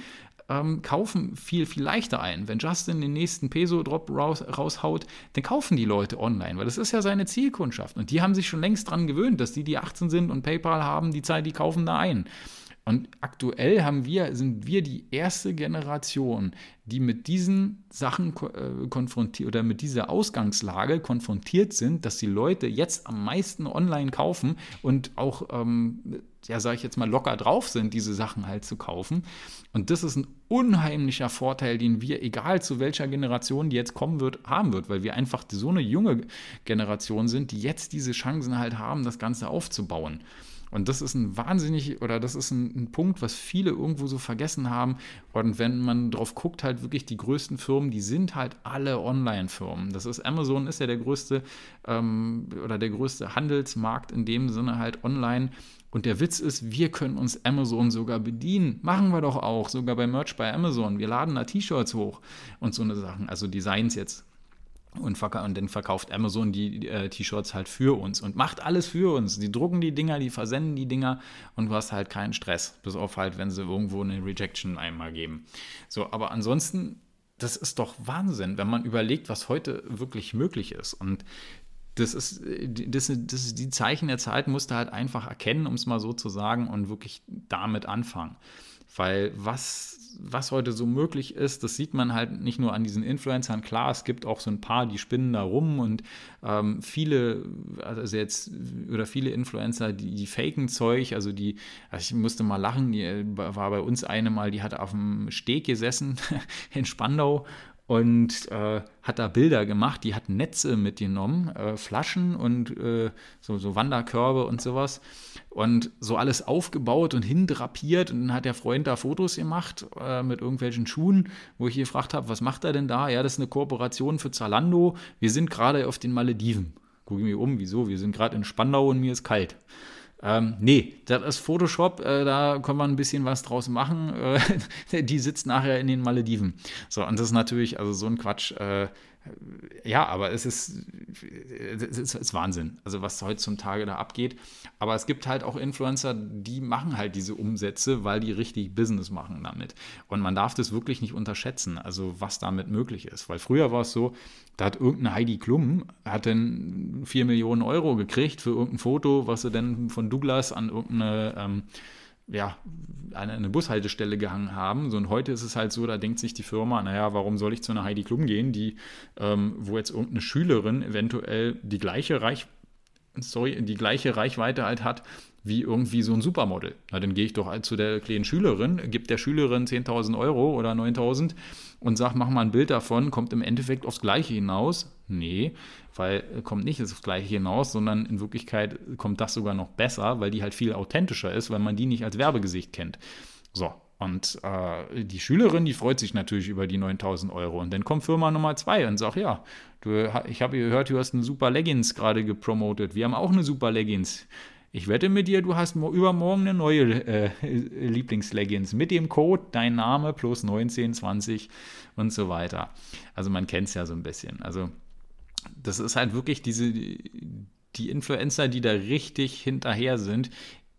ähm, kaufen viel, viel leichter ein. Wenn Justin den nächsten Peso-Drop raus, raushaut, dann kaufen die Leute online, weil das ist ja seine Zielkundschaft. Und die haben sich schon längst daran gewöhnt, dass die, die 18 sind und PayPal haben, die Zeit, die kaufen da ein. Und aktuell haben wir, sind wir die erste Generation, die mit diesen Sachen äh, konfrontiert oder mit dieser Ausgangslage konfrontiert sind, dass die Leute jetzt am meisten online kaufen und auch, ähm, ja, sage ich jetzt mal, locker drauf sind, diese Sachen halt zu kaufen. Und das ist ein unheimlicher Vorteil, den wir, egal zu welcher Generation die jetzt kommen wird, haben wird, weil wir einfach so eine junge Generation sind, die jetzt diese Chancen halt haben, das Ganze aufzubauen. Und das ist ein wahnsinnig, oder das ist ein, ein, Punkt, was viele irgendwo so vergessen haben. Und wenn man drauf guckt, halt wirklich die größten Firmen, die sind halt alle Online-Firmen. Das ist Amazon ist ja der größte ähm, oder der größte Handelsmarkt in dem Sinne halt online. Und der Witz ist, wir können uns Amazon sogar bedienen. Machen wir doch auch, sogar bei Merch bei Amazon. Wir laden da T-Shirts hoch und so eine Sachen. Also Designs jetzt und, und, dann verkauft Amazon die äh, T-Shirts halt für uns und macht alles für uns. Die drucken die Dinger, die versenden die Dinger und du hast halt keinen Stress, bis auf halt, wenn sie irgendwo eine Rejection einmal geben. So, aber ansonsten, das ist doch Wahnsinn, wenn man überlegt, was heute wirklich möglich ist. Und das ist, das, das ist die Zeichen der Zeit, musst du halt einfach erkennen, um es mal so zu sagen, und wirklich damit anfangen. Weil was was heute so möglich ist, das sieht man halt nicht nur an diesen Influencern. Klar, es gibt auch so ein paar, die spinnen da rum und ähm, viele, also jetzt, oder viele Influencer, die, die faken Zeug, also die, also ich musste mal lachen, die äh, war bei uns eine mal, die hat auf dem Steg gesessen <laughs> in Spandau und äh, hat da Bilder gemacht. Die hat Netze mitgenommen, äh, Flaschen und äh, so, so, Wanderkörbe und sowas. Und so alles aufgebaut und hindrapiert. Und dann hat der Freund da Fotos gemacht äh, mit irgendwelchen Schuhen, wo ich gefragt habe, was macht er denn da? Ja, das ist eine Kooperation für Zalando. Wir sind gerade auf den Malediven. Gucke mir um, wieso? Wir sind gerade in Spandau und mir ist kalt. Ähm, nee, das ist Photoshop, äh, da kann man ein bisschen was draus machen. <laughs> Äh, die sitzt nachher in den Malediven. So, und das ist natürlich, also so ein Quatsch, äh, ja, aber es ist, es ist, ist Wahnsinn, also was heutzutage da abgeht. Aber es gibt halt auch Influencer, die machen halt diese Umsätze, weil die richtig Business machen damit. Und man darf das wirklich nicht unterschätzen, also was damit möglich ist. Weil früher war es so, da hat irgendeine Heidi Klum, hat dann 4 Millionen Euro gekriegt für irgendein Foto, was sie dann von Douglas an irgendeine ähm, ja, an eine Bushaltestelle gehangen haben. So, und heute ist es halt so, da denkt sich die Firma, naja, warum soll ich zu einer Heidi Klum gehen, die, ähm, wo jetzt irgendeine Schülerin eventuell die gleiche Reich, sorry, die gleiche Reichweite halt hat wie irgendwie so ein Supermodel. Na, dann gehe ich doch halt zu der kleinen Schülerin, gebe der Schülerin 10.000 Euro oder 9.000 und sag, mach mal ein Bild davon, kommt im Endeffekt aufs Gleiche hinaus. Nee, weil äh, kommt nicht aufs Gleiche hinaus, sondern in Wirklichkeit kommt das sogar noch besser, weil die halt viel authentischer ist, weil man die nicht als Werbegesicht kennt. So, und äh, die Schülerin, die freut sich natürlich über die 9000 Euro. Und dann kommt Firma Nummer zwei und sagt, ja, du, ich habe gehört, du hast eine super Leggings gerade gepromotet. Wir haben auch eine super Leggings. Ich wette mit dir, du hast übermorgen eine neue äh, <laughs> Lieblingsleggings mit dem Code dein Name plus 1920 und so weiter. Also man kennt es ja so ein bisschen. Also das ist halt wirklich diese, die Influencer, die da richtig hinterher sind,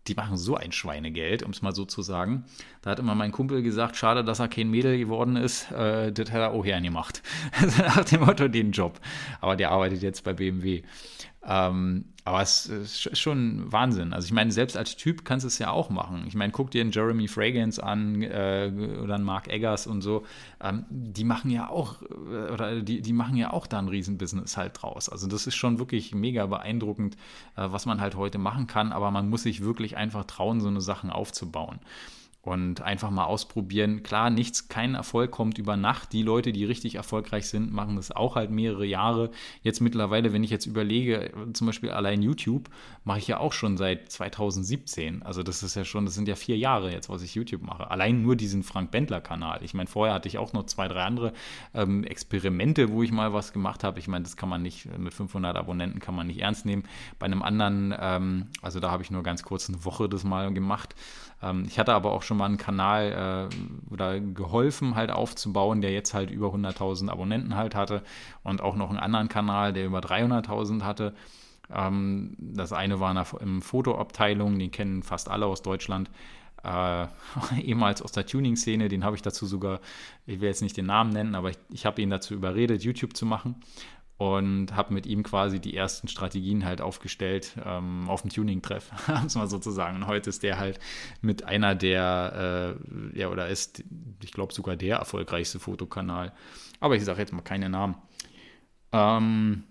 die machen so ein Schweinegeld, um es mal so zu sagen. Da hat immer mein Kumpel gesagt, schade, dass er kein Mädel geworden ist. Äh, das hat er auch gern gemacht. <laughs> Nach dem Motto den Job. Aber der arbeitet jetzt bei BMW. Ähm, aber es ist schon Wahnsinn. Also ich meine, selbst als Typ kannst du es ja auch machen. Ich meine, guck dir einen Jeremy Fragrance an äh, oder einen Mark Eggers und so. Ähm, die machen ja auch, äh, oder die, die machen ja auch da ein Riesenbusiness halt draus. Also das ist schon wirklich mega beeindruckend, äh, was man halt heute machen kann. Aber man muss sich wirklich einfach trauen, so eine Sachen aufzubauen und einfach mal ausprobieren. Klar, nichts, kein Erfolg kommt über Nacht. Die Leute, die richtig erfolgreich sind, machen das auch halt mehrere Jahre. Jetzt mittlerweile, wenn ich jetzt überlege, zum Beispiel allein YouTube, mache ich ja auch schon seit 2017. Also das ist ja schon, das sind ja vier Jahre jetzt, was ich YouTube mache. Allein nur diesen Frank Bendler-Kanal. Ich meine, vorher hatte ich auch noch zwei, drei andere ähm, Experimente, wo ich mal was gemacht habe. Ich meine, das kann man nicht, mit 500 Abonnenten kann man nicht ernst nehmen. Bei einem anderen, ähm, also da habe ich nur ganz kurz eine Woche das mal gemacht. Ähm, ich hatte aber auch schon mal einen Kanal äh, oder geholfen halt aufzubauen, der jetzt halt über 100.000 Abonnenten halt hatte und auch noch einen anderen Kanal, der über 300.000 hatte. Ähm, das eine war in der Fotoabteilung, den kennen fast alle aus Deutschland. Äh, <laughs> ehemals aus der Tuning-Szene, den habe ich dazu sogar, ich will jetzt nicht den Namen nennen, aber ich, ich habe ihn dazu überredet, YouTube zu machen und habe mit ihm quasi die ersten Strategien halt aufgestellt ähm, auf dem Tuning-Treff, <laughs> muss man sozusagen. Und heute ist der halt mit einer der, äh, ja, oder ist, ich glaube, sogar der erfolgreichste Fotokanal. Aber ich sage jetzt mal keine Namen. Ähm,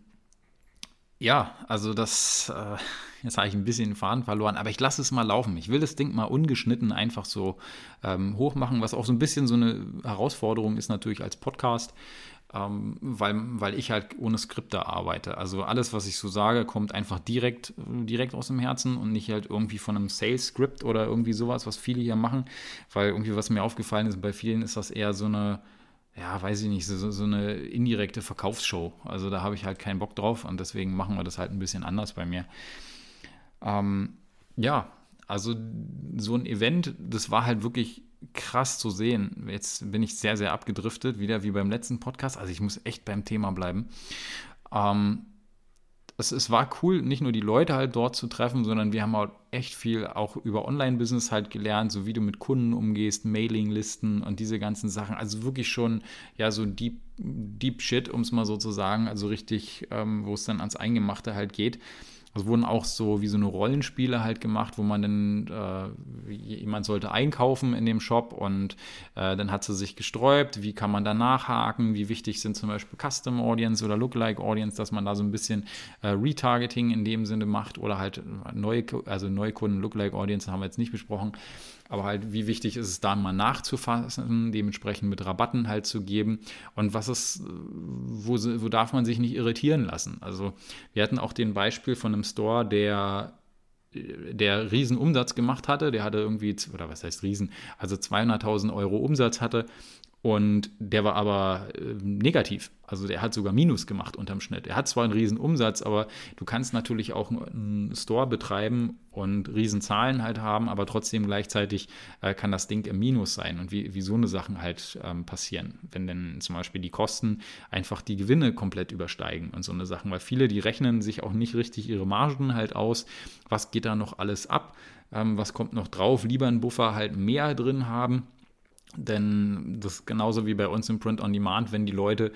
ja, also das, äh, jetzt habe ich ein bisschen den Faden verloren, aber ich lasse es mal laufen. Ich will das Ding mal ungeschnitten einfach so ähm, hoch machen, was auch so ein bisschen so eine Herausforderung ist natürlich als Podcast ähm, weil, weil ich halt ohne Skripte arbeite. Also alles, was ich so sage, kommt einfach direkt, direkt aus dem Herzen und nicht halt irgendwie von einem Sales-Script oder irgendwie sowas, was viele hier machen. Weil irgendwie, was mir aufgefallen ist, bei vielen ist das eher so eine, ja, weiß ich nicht, so, so eine indirekte Verkaufsshow. Also da habe ich halt keinen Bock drauf und deswegen machen wir das halt ein bisschen anders bei mir. Ähm, ja, also so ein Event, das war halt wirklich krass zu sehen. Jetzt bin ich sehr, sehr abgedriftet, wieder wie beim letzten Podcast. Also ich muss echt beim Thema bleiben. Ähm, es, es, war cool, nicht nur die Leute halt dort zu treffen, sondern wir haben halt echt viel auch über Online-Business halt gelernt, so wie du mit Kunden umgehst, Mailinglisten und diese ganzen Sachen. Also wirklich schon, ja, so deep, deep shit, um es mal so zu sagen. Also richtig, ähm, wo es dann ans Eingemachte halt geht. Also wurden auch so wie so eine Rollenspiele halt gemacht, wo man dann, äh, jemand sollte einkaufen in dem Shop und äh, dann hat sie sich gesträubt, wie kann man da nachhaken, wie wichtig sind zum Beispiel Custom Audience oder Lookalike Audience, dass man da so ein bisschen äh, Retargeting in dem Sinne macht oder halt neue, also Neukunden, Lookalike Audience haben wir jetzt nicht besprochen, aber halt, wie wichtig ist es da mal nachzufassen, dementsprechend mit Rabatten halt zu geben? Und was ist, wo, wo darf man sich nicht irritieren lassen. Also wir hatten auch den Beispiel von einem Store, der der riesen gemacht hatte, der hatte irgendwie, oder was heißt riesen, also 200.000 Euro Umsatz hatte und der war aber äh, negativ. Also der hat sogar Minus gemacht unterm Schnitt. Er hat zwar einen riesen Umsatz, aber du kannst natürlich auch einen Store betreiben und riesen Zahlen halt haben, aber trotzdem gleichzeitig äh, kann das Ding im Minus sein. Und wie, wie so eine Sachen halt ähm, passieren, wenn denn zum Beispiel die Kosten einfach die Gewinne komplett übersteigen und so eine Sachen. Weil viele, die rechnen sich auch nicht richtig ihre Margen halt aus. Was geht da noch alles ab? Ähm, was kommt noch drauf? Lieber einen Buffer halt mehr drin haben denn das ist genauso wie bei uns im Print on Demand, wenn die Leute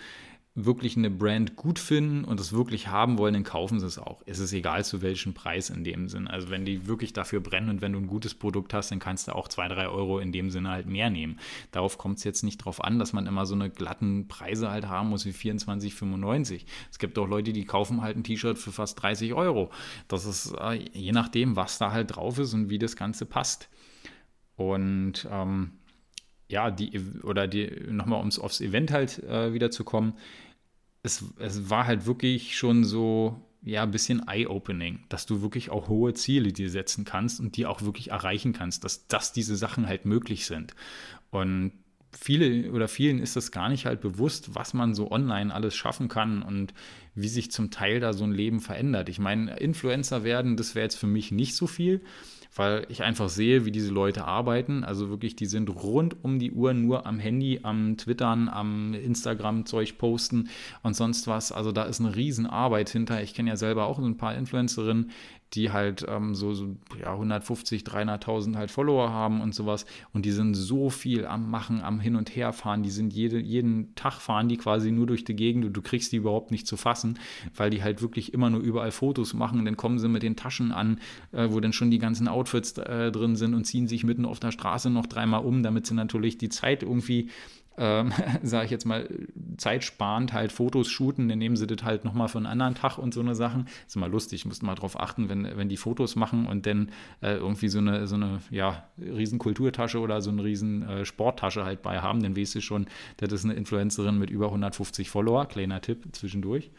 wirklich eine Brand gut finden und es wirklich haben wollen, dann kaufen sie es auch. Es ist egal zu welchem Preis in dem Sinn. Also wenn die wirklich dafür brennen und wenn du ein gutes Produkt hast, dann kannst du auch zwei, drei Euro in dem Sinne halt mehr nehmen. Darauf kommt es jetzt nicht drauf an, dass man immer so eine glatten Preise halt haben muss wie 24,95. Es gibt auch Leute, die kaufen halt ein T-Shirt für fast 30 Euro. Das ist äh, je nachdem, was da halt drauf ist und wie das Ganze passt. Und ähm, ja, die, oder die, nochmal ums aufs Event halt äh, wieder zu kommen, es, es war halt wirklich schon so, ja, ein bisschen eye-opening, dass du wirklich auch hohe Ziele dir setzen kannst und die auch wirklich erreichen kannst, dass, dass diese Sachen halt möglich sind. Und viele oder vielen ist das gar nicht halt bewusst, was man so online alles schaffen kann und wie sich zum Teil da so ein Leben verändert. Ich meine, Influencer werden, das wäre jetzt für mich nicht so viel weil ich einfach sehe, wie diese Leute arbeiten. Also wirklich, die sind rund um die Uhr nur am Handy, am Twittern, am Instagram-Zeug posten und sonst was. Also da ist eine Riesenarbeit hinter. Ich kenne ja selber auch so ein paar Influencerinnen, die halt ähm, so, so ja, 150, 300.000 halt Follower haben und sowas. Und die sind so viel am Machen, am Hin- und Herfahren. Die sind jede, jeden Tag fahren die quasi nur durch die Gegend und du kriegst die überhaupt nicht zu fassen, weil die halt wirklich immer nur überall Fotos machen. Und dann kommen sie mit den Taschen an, äh, wo dann schon die ganzen Outfits äh, drin sind und ziehen sich mitten auf der Straße noch dreimal um, damit sie natürlich die Zeit irgendwie ähm, <laughs> sage ich jetzt mal, zeitsparend halt Fotos shooten, dann nehmen sie das halt nochmal für einen anderen Tag und so eine Sachen. ist immer lustig, musst mal drauf achten, wenn, wenn die Fotos machen und dann äh, irgendwie so eine, so eine, ja, riesen Kulturtasche oder so eine riesen äh, Sporttasche halt bei haben, dann weißt du schon, das ist eine Influencerin mit über 150 Follower, kleiner Tipp zwischendurch.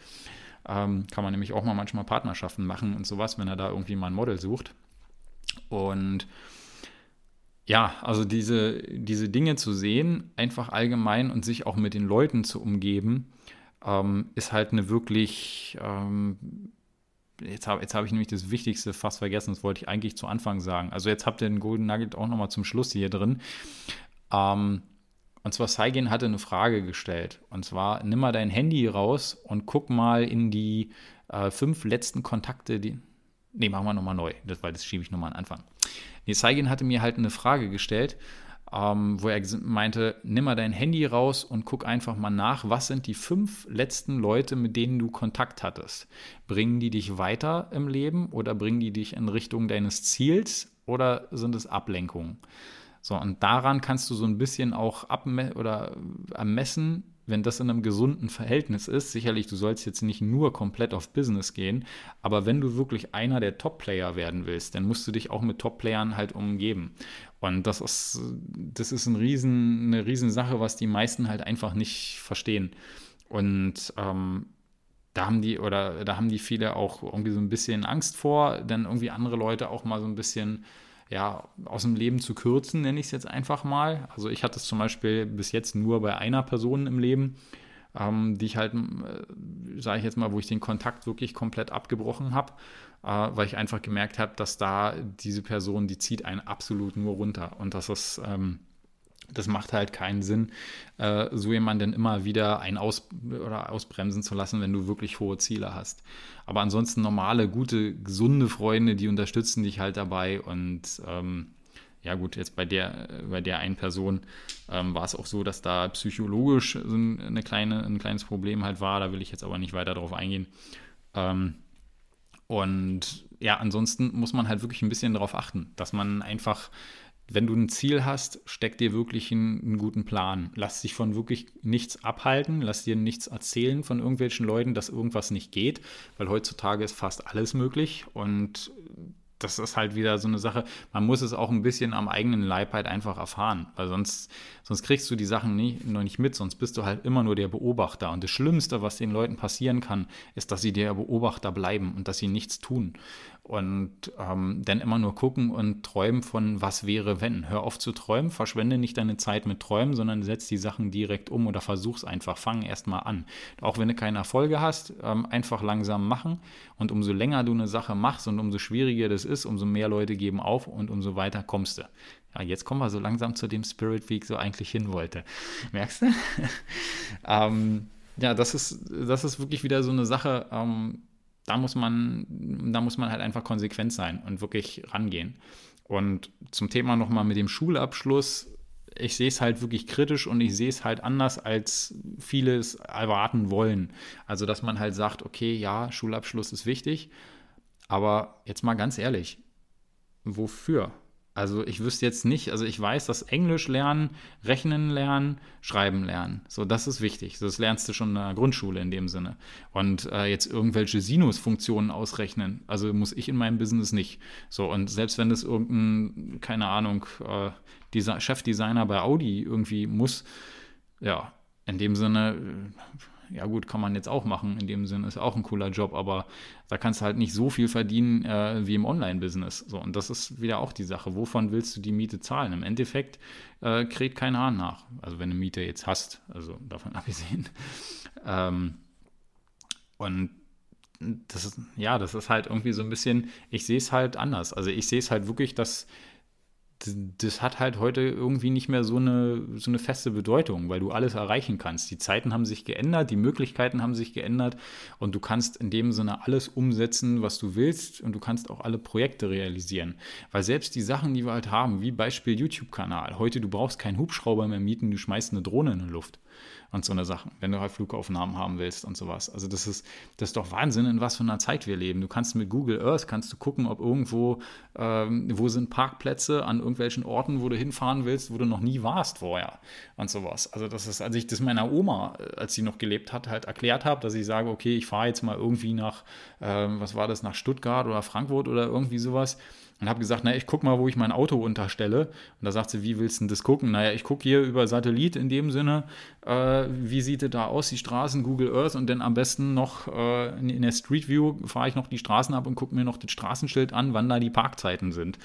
Ähm, kann man nämlich auch mal manchmal Partnerschaften machen und sowas, wenn er da irgendwie mal ein Model sucht. Und ja, also diese, diese Dinge zu sehen, einfach allgemein und sich auch mit den Leuten zu umgeben, ähm, ist halt eine wirklich, ähm, jetzt habe jetzt hab ich nämlich das Wichtigste fast vergessen, das wollte ich eigentlich zu Anfang sagen. Also jetzt habt ihr den Golden Nugget auch nochmal zum Schluss hier drin. Ähm, und zwar Saigen hatte eine Frage gestellt. Und zwar, nimm mal dein Handy raus und guck mal in die äh, fünf letzten Kontakte, die. Nee, machen wir nochmal neu, das, weil das schiebe ich nochmal an Anfang. Nee, Saigin hatte mir halt eine Frage gestellt, ähm, wo er meinte, nimm mal dein Handy raus und guck einfach mal nach, was sind die fünf letzten Leute, mit denen du Kontakt hattest. Bringen die dich weiter im Leben oder bringen die dich in Richtung deines Ziels oder sind es Ablenkungen? So, und daran kannst du so ein bisschen auch abme oder ermessen, wenn das in einem gesunden Verhältnis ist, sicherlich, du sollst jetzt nicht nur komplett auf Business gehen, aber wenn du wirklich einer der Top-Player werden willst, dann musst du dich auch mit Top-Playern halt umgeben. Und das ist, das ist ein riesen, eine Riesensache, was die meisten halt einfach nicht verstehen. Und ähm, da haben die, oder da haben die viele auch irgendwie so ein bisschen Angst vor, dann irgendwie andere Leute auch mal so ein bisschen ja, aus dem Leben zu kürzen, nenne ich es jetzt einfach mal. Also ich hatte es zum Beispiel bis jetzt nur bei einer Person im Leben, ähm, die ich halt, äh, sage ich jetzt mal, wo ich den Kontakt wirklich komplett abgebrochen habe, äh, weil ich einfach gemerkt habe, dass da diese Person, die zieht einen absolut nur runter. Und das ist, ähm, das macht halt keinen Sinn, äh, so jemanden immer wieder ein Aus oder ausbremsen zu lassen, wenn du wirklich hohe Ziele hast. Aber ansonsten normale, gute, gesunde Freunde, die unterstützen dich halt dabei und ähm, ja gut, jetzt bei der, bei der einen Person ähm, war es auch so, dass da psychologisch eine kleine, ein kleines Problem halt war. Da will ich jetzt aber nicht weiter drauf eingehen. Ähm, Und ja, ansonsten muss man halt wirklich ein bisschen darauf achten, dass man einfach wenn du ein Ziel hast, steck dir wirklich einen, einen, guten Plan. Lass dich von wirklich nichts abhalten, lass dir nichts erzählen von irgendwelchen Leuten, dass irgendwas nicht geht, weil heutzutage ist fast alles möglich und das ist halt wieder so eine Sache, man muss es auch ein bisschen am eigenen Leib halt einfach erfahren, weil sonst, sonst kriegst du die Sachen nie, noch nicht mit, sonst bist du halt immer nur der Beobachter. Und das Schlimmste, was den Leuten passieren kann, ist, dass sie der Beobachter bleiben und dass sie nichts tun und ähm, dann immer nur gucken und träumen von, was wäre, wenn. Hör auf zu träumen, verschwende nicht deine Zeit mit Träumen, sondern setz die Sachen direkt um oder versuch's einfach. Fang erstmal an. Auch wenn du keine Erfolge hast, ähm, einfach langsam machen. Und umso länger du eine Sache machst und umso schwieriger das ist, umso mehr Leute geben auf und umso weiter kommst du. Ja, jetzt kommen wir so langsam zu dem Spirit, wie ich so eigentlich hin wollte. Merkst du? <laughs> ähm, ja, das ist, das ist wirklich wieder so eine Sache. Ähm, da muss man, da muss man halt einfach konsequent sein und wirklich rangehen. Und zum Thema nochmal mit dem Schulabschluss, ich sehe es halt wirklich kritisch und ich sehe es halt anders, als viele es erwarten wollen. Also, dass man halt sagt, okay, ja, Schulabschluss ist wichtig, aber jetzt mal ganz ehrlich, wofür? Also ich wüsste jetzt nicht, also ich weiß, dass Englisch lernen, Rechnen lernen, Schreiben lernen, so das ist wichtig. Das lernst du schon in der Grundschule in dem Sinne. Und äh, jetzt irgendwelche Sinusfunktionen ausrechnen, also muss ich in meinem Business nicht. So und selbst wenn das irgendein, keine Ahnung, äh, dieser Chefdesigner bei Audi irgendwie muss, ja, in dem Sinne ja gut, kann man jetzt auch machen, in dem Sinne ist auch ein cooler Job, aber da kannst du halt nicht so viel verdienen äh, wie im Online-Business. So, und das ist wieder auch die Sache. Wovon willst du die Miete zahlen? Im Endeffekt äh, kräht kein Hahn nach. Also wenn du Miete jetzt hast, also davon <laughs> abgesehen. Ähm, und das ist, ja, das ist halt irgendwie so ein bisschen, ich sehe es halt anders. Also ich sehe es halt wirklich, dass das hat halt heute irgendwie nicht mehr so eine, so eine feste Bedeutung, weil du alles erreichen kannst. Die Zeiten haben sich geändert, die Möglichkeiten haben sich geändert und du kannst in dem Sinne alles umsetzen, was du willst und du kannst auch alle Projekte realisieren. Weil selbst die Sachen, die wir halt haben, wie Beispiel YouTube-Kanal, heute du brauchst keinen Hubschrauber mehr mieten, du schmeißt eine Drohne in die Luft und so eine Sachen, wenn du halt Flugaufnahmen haben willst und sowas. Also das ist, das ist doch Wahnsinn, in was für einer Zeit wir leben. Du kannst mit Google Earth, kannst du gucken, ob irgendwo, ähm, wo sind Parkplätze an irgendwelchen Orten, wo du hinfahren willst, wo du noch nie warst vorher und sowas. Also das ist, als ich das meiner Oma, äh, als sie noch gelebt hat, halt erklärt habe, dass ich sage, okay, ich fahre jetzt mal irgendwie nach, ähm, was war das, nach Stuttgart oder Frankfurt oder irgendwie sowas und habe gesagt, naja, ich gucke mal, wo ich mein Auto unterstelle. Und da sagt sie, wie willst du denn das gucken? Naja, ich gucke hier über Satellit in dem Sinne, äh, wie sieht es da aus, die Straßen, Google Earth und dann am besten noch äh, in, in, der Street View fahre ich noch die Straßen ab und gucke mir noch das Straßenschild an, wann da die Parkzeiten sind.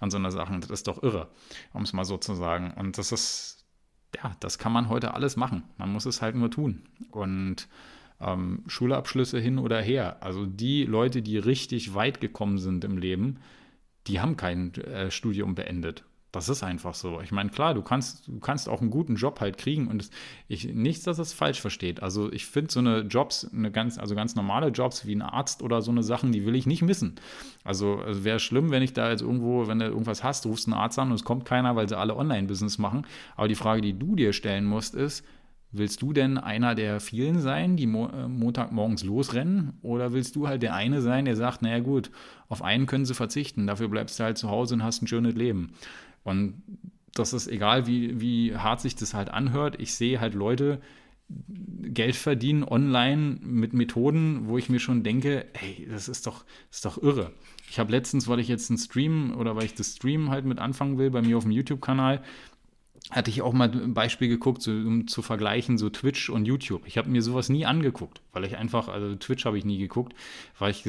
Und so eine Sachen. Das ist doch irre, um es mal so zu sagen. Und das ist, ja, das kann man heute alles machen. Man muss es halt nur tun. Und ähm, Schulabschlüsse hin oder her. Also die Leute, die richtig weit gekommen sind im Leben, die haben kein äh, Studium beendet. Das ist einfach so. Ich meine, klar, du kannst, du kannst auch einen guten Job halt kriegen und es, ich, nichts, dass es falsch versteht. Also ich finde so eine Jobs, eine ganz, also ganz normale Jobs wie ein Arzt oder so eine Sachen, die will ich nicht missen. Also, also wäre schlimm, wenn ich da jetzt irgendwo, wenn du irgendwas hast, rufst einen Arzt an und es kommt keiner, weil sie alle Online-Business machen. Aber die Frage, die du dir stellen musst, ist, Willst du denn einer der vielen sein, die Mo äh, Montagmorgens losrennen? Oder willst du halt der eine sein, der sagt, naja gut, auf einen können sie verzichten, dafür bleibst du halt zu Hause und hast ein schönes Leben. Und das ist egal, wie, wie hart sich das halt anhört. Ich sehe halt Leute Geld verdienen online mit Methoden, wo ich mir schon denke, ey, das ist doch, das ist doch irre. Ich habe letztens, weil ich jetzt einen Stream oder weil ich das Stream halt mit anfangen will, bei mir auf dem YouTube-Kanal, hatte ich auch mal ein Beispiel geguckt, so, um zu vergleichen, so Twitch und YouTube. Ich habe mir sowas nie angeguckt, weil ich einfach, also Twitch habe ich nie geguckt, weil ich,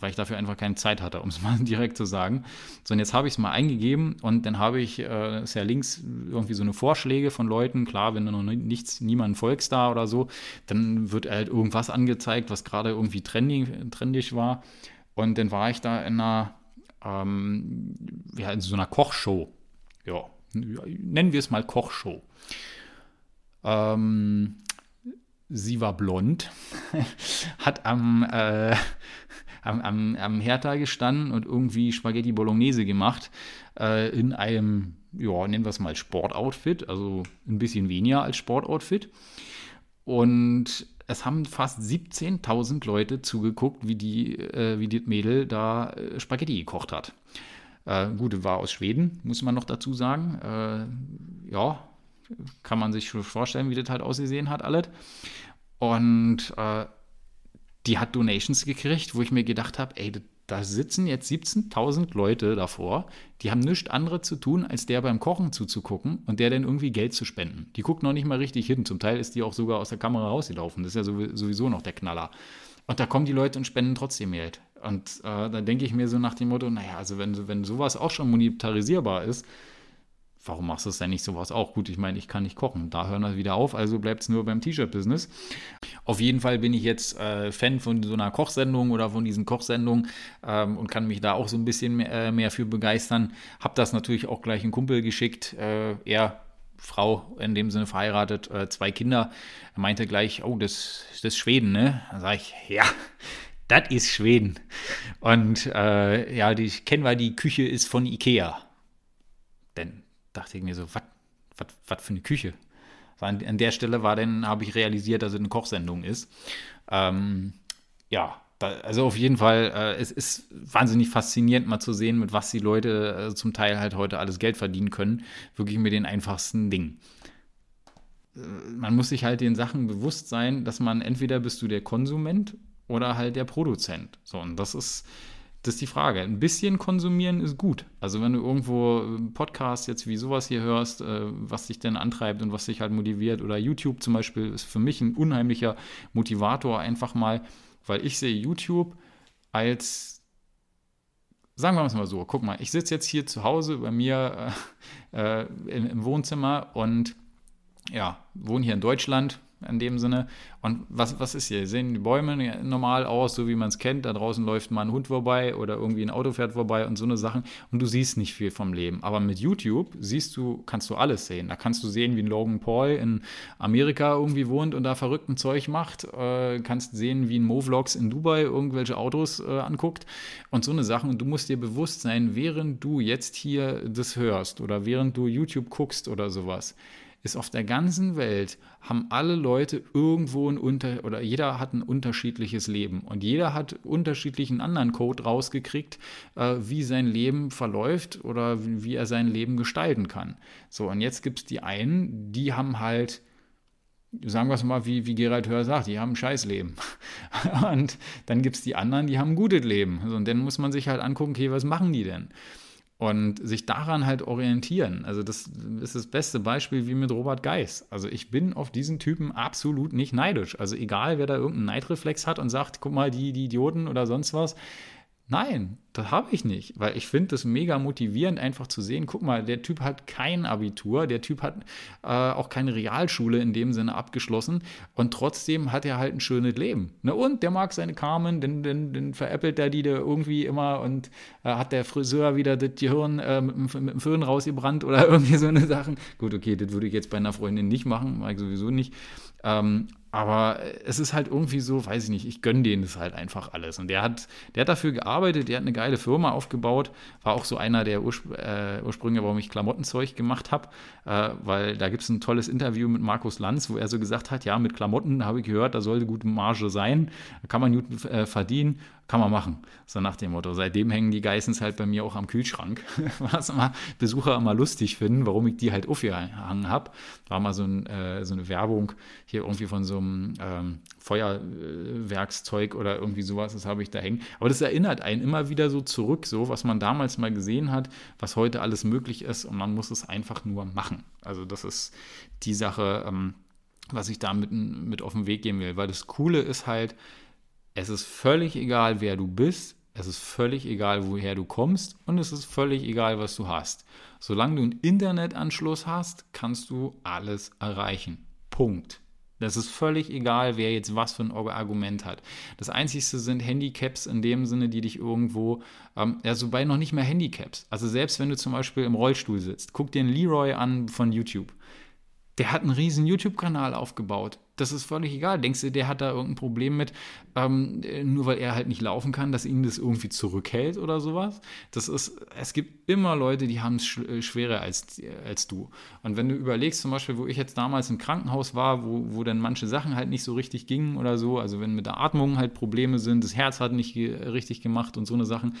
weil ich dafür einfach keine Zeit hatte, <laughs> um es mal direkt zu sagen. So, und jetzt habe ich es mal eingegeben und dann habe ich, äh, ist ja links irgendwie so eine Vorschläge von Leuten, klar, wenn du noch nichts, niemanden folgst da oder so, dann wird halt irgendwas angezeigt, was gerade irgendwie trendy, trendig war. Und dann war ich da in einer, ähm, ja, in so einer Kochshow. Ja, nennen wir es mal Kochshow. Ähm, sie war blond, <laughs> hat am, äh, am, am, am Hertha gestanden und irgendwie Spaghetti Bolognese gemacht äh, in einem, ja, nennen wir es mal Sportoutfit, also ein bisschen weniger als Sportoutfit. Und es haben fast 17.000 Leute zugeguckt, wie die, äh, wie die Mädel da äh, Spaghetti gekocht hat. Äh, gut, war aus Schweden, muss man noch dazu sagen. Äh, ja, kann man sich schon vorstellen, wie das halt ausgesehen hat, alles. Und äh, die hat Donations gekriegt, wo ich mir gedacht habe, ey, da sitzen jetzt 17.000 Leute davor, die haben nichts anderes zu tun, als der beim Kochen zuzugucken und der dann irgendwie Geld zu spenden. Die guckt noch nicht mal richtig hin. Zum Teil ist die auch sogar aus der Kamera rausgelaufen. Das ist ja sowieso noch der Knaller. Und da kommen die Leute und spenden trotzdem Geld. Und äh, dann denke ich mir so nach dem Motto, naja, also wenn, wenn sowas auch schon monetarisierbar ist, warum machst du es denn nicht sowas auch? Gut, ich meine, ich kann nicht kochen. Da hören wir wieder auf, also bleibt es nur beim T-Shirt-Business. Auf jeden Fall bin ich jetzt äh, Fan von so einer Kochsendung oder von diesen Kochsendungen ähm, und kann mich da auch so ein bisschen mehr, äh, mehr für begeistern. Hab das natürlich auch gleich einen Kumpel geschickt. Äh, er Frau in dem Sinne verheiratet, äh, zwei Kinder. Er meinte gleich, oh, das, ist Schweden, ne? Da sage ich, ja, das ist Schweden. Und äh, ja, die kennen wir, die Küche ist von Ikea. Denn dachte ich mir so, was für eine Küche? An, an der Stelle war dann, habe ich realisiert, dass es eine Kochsendung ist. Ähm, ja, da, also auf jeden Fall, äh, es ist wahnsinnig faszinierend mal zu sehen, mit was die Leute äh, zum Teil halt heute alles Geld verdienen können. Wirklich mit den einfachsten Dingen. Äh, man muss sich halt den Sachen bewusst sein, dass man entweder bist du der Konsument oder halt der Produzent. So, und das ist das ist die Frage. Ein bisschen konsumieren ist gut. Also wenn du irgendwo einen Podcast jetzt wie sowas hier hörst, äh, was dich denn antreibt und was dich halt motiviert, oder YouTube zum Beispiel ist für mich ein unheimlicher Motivator, einfach mal, weil ich sehe YouTube als, sagen wir es mal so, guck mal, ich sitze jetzt hier zu Hause bei mir äh, äh im, im Wohnzimmer und ja, wohne hier in Deutschland, in dem Sinne. Und was, was ist hier? Sehen die Bäume normal aus, so wie man es kennt? Da draußen läuft mal ein Hund vorbei oder irgendwie ein Auto fährt vorbei und so eine Sachen. Und du siehst nicht viel vom Leben. Aber mit YouTube siehst du, kannst du alles sehen. Da kannst du sehen, wie ein Logan Paul in Amerika irgendwie wohnt und da verrückten Zeug macht. Äh, kannst sehen, wie ein Movlogs in Dubai irgendwelche Autos äh, anguckt und so eine Sachen. Und du musst dir bewusst sein, während du jetzt hier das hörst oder während du YouTube guckst oder sowas ist auf der ganzen Welt haben alle Leute irgendwo ein unter oder jeder hat ein unterschiedliches Leben und jeder hat unterschiedlichen anderen Code rausgekriegt, äh, wie sein Leben verläuft oder wie, wie er sein Leben gestalten kann. So und jetzt gibt es die einen, die haben halt sagen wir es mal, wie, wie Gerald Hör sagt, die haben ein Scheißleben. <laughs> Und dann gibt es die anderen, die haben ein gutes Leben. und dann muss man sich halt angucken, okay, was machen die denn? Und sich daran halt orientieren. Also das ist das beste Beispiel wie mit Robert Geis. Also ich bin auf diesen Typen absolut nicht neidisch. Also egal, wer da irgendeinen Neidreflex hat und sagt, guck mal, die, die Idioten oder sonst was, Nein, das habe ich nicht, weil ich finde das mega motivierend, einfach zu sehen, guck mal, der Typ hat kein Abitur, der Typ hat äh, auch keine Realschule in dem Sinne abgeschlossen und trotzdem hat er halt ein schönes Leben. Ne? Und der mag seine Carmen, dann, dann, dann veräppelt er die da irgendwie immer und äh, hat der Friseur wieder das Gehirn äh, mit, mit, dem Föhn rausgebrannt oder <laughs> irgendwie so eine Sachen. Gut, okay, das würde ich jetzt bei einer Freundin nicht machen, mag ich sowieso nicht. Ähm, aber es ist halt irgendwie so, weiß ich nicht, ich gönne denen das halt einfach alles. Und der hat, der hat dafür gearbeitet, der hat eine geile Firma aufgebaut, war auch so einer der Urspr äh, Ursprünge, warum ich Klamottenzeug gemacht habe, äh, weil da gibt es ein tolles Interview mit Markus Lanz, wo er so gesagt hat, ja, mit Klamotten habe ich gehört, da sollte gute Marge sein, da kann man gut äh, verdienen kann man machen. So nach dem Motto. Seitdem hängen die Geissens halt bei mir auch am Kühlschrank, <laughs> was immer Besucher immer lustig finden, warum ich die halt aufgehangen habe. War mal so, ein, äh, so, eine Werbung hier irgendwie von so einem ähm, Feuerwerkszeug oder irgendwie sowas, das habe ich da hängen. Aber das erinnert einen immer wieder so zurück, so was man damals mal gesehen hat, was heute alles möglich ist und man muss es einfach nur machen. Also das ist die Sache, ähm, was ich da mit, mit auf den Weg gehen will. Weil das Coole ist halt, es ist völlig egal, wer du bist, es ist völlig egal, woher du kommst und es ist völlig egal, was du hast. Solange du einen Internetanschluss hast, kannst du alles erreichen. Punkt. Das ist völlig egal, wer jetzt was für ein Argument hat. Das Einzige sind Handicaps in dem Sinne, die dich irgendwo, ähm, ja, wobei noch nicht mehr Handicaps. Also selbst wenn du zum Beispiel im Rollstuhl sitzt, guck dir einen Leroy an von YouTube der hat einen riesen YouTube-Kanal aufgebaut. Das ist völlig egal. Denkst du, der hat da irgendein Problem mit, ähm, nur weil er halt nicht laufen kann, dass ihn das irgendwie zurückhält oder sowas? Das ist, es gibt immer Leute, die haben es äh, schwerer als, als du. Und wenn du überlegst, zum Beispiel, wo ich jetzt damals im Krankenhaus war, wo, wo dann manche Sachen halt nicht so richtig gingen oder so, also wenn mit der Atmung halt Probleme sind, das Herz hat nicht richtig gemacht und so eine Sachen,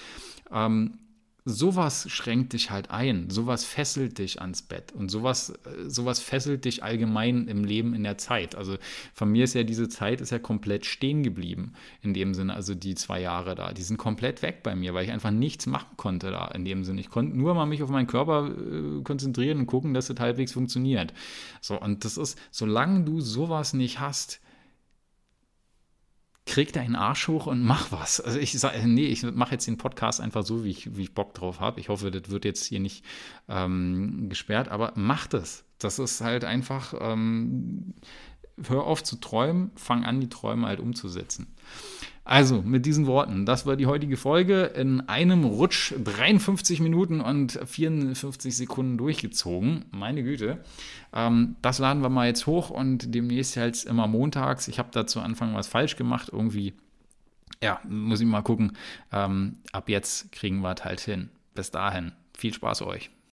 ähm, sowas schränkt dich halt ein, sowas fesselt dich ans Bett und sowas, äh, sowas fesselt dich allgemein im Leben in der Zeit. Also von mir ist ja diese Zeit ist ja komplett stehen geblieben in dem Sinne, also die zwei Jahre da, die sind komplett weg bei mir, weil ich einfach nichts machen konnte da in dem Sinne. Ich konnte nur mal mich auf meinen Körper äh, konzentrieren und gucken, dass es halbwegs funktioniert. So und das ist, solange du sowas nicht hast, krieg deinen Arsch hoch und mach was. Also ich sage, nee, ich mache jetzt den Podcast einfach so, wie ich, wie ich Bock drauf habe. Ich hoffe, das wird jetzt hier nicht ähm, gesperrt, aber mach das. Das ist halt einfach, ähm, hör auf zu träumen, fang an, die Träume halt umzusetzen. Also, mit diesen Worten, das war die heutige Folge in einem Rutsch 53 Minuten und 54 Sekunden durchgezogen. Meine Güte. Ähm, das laden wir mal jetzt hoch und demnächst halt immer montags. Ich habe da zu Anfang was falsch gemacht. Irgendwie, ja, muss ich mal gucken. Ähm, ab jetzt kriegen wir es halt hin. Bis dahin, viel Spaß euch.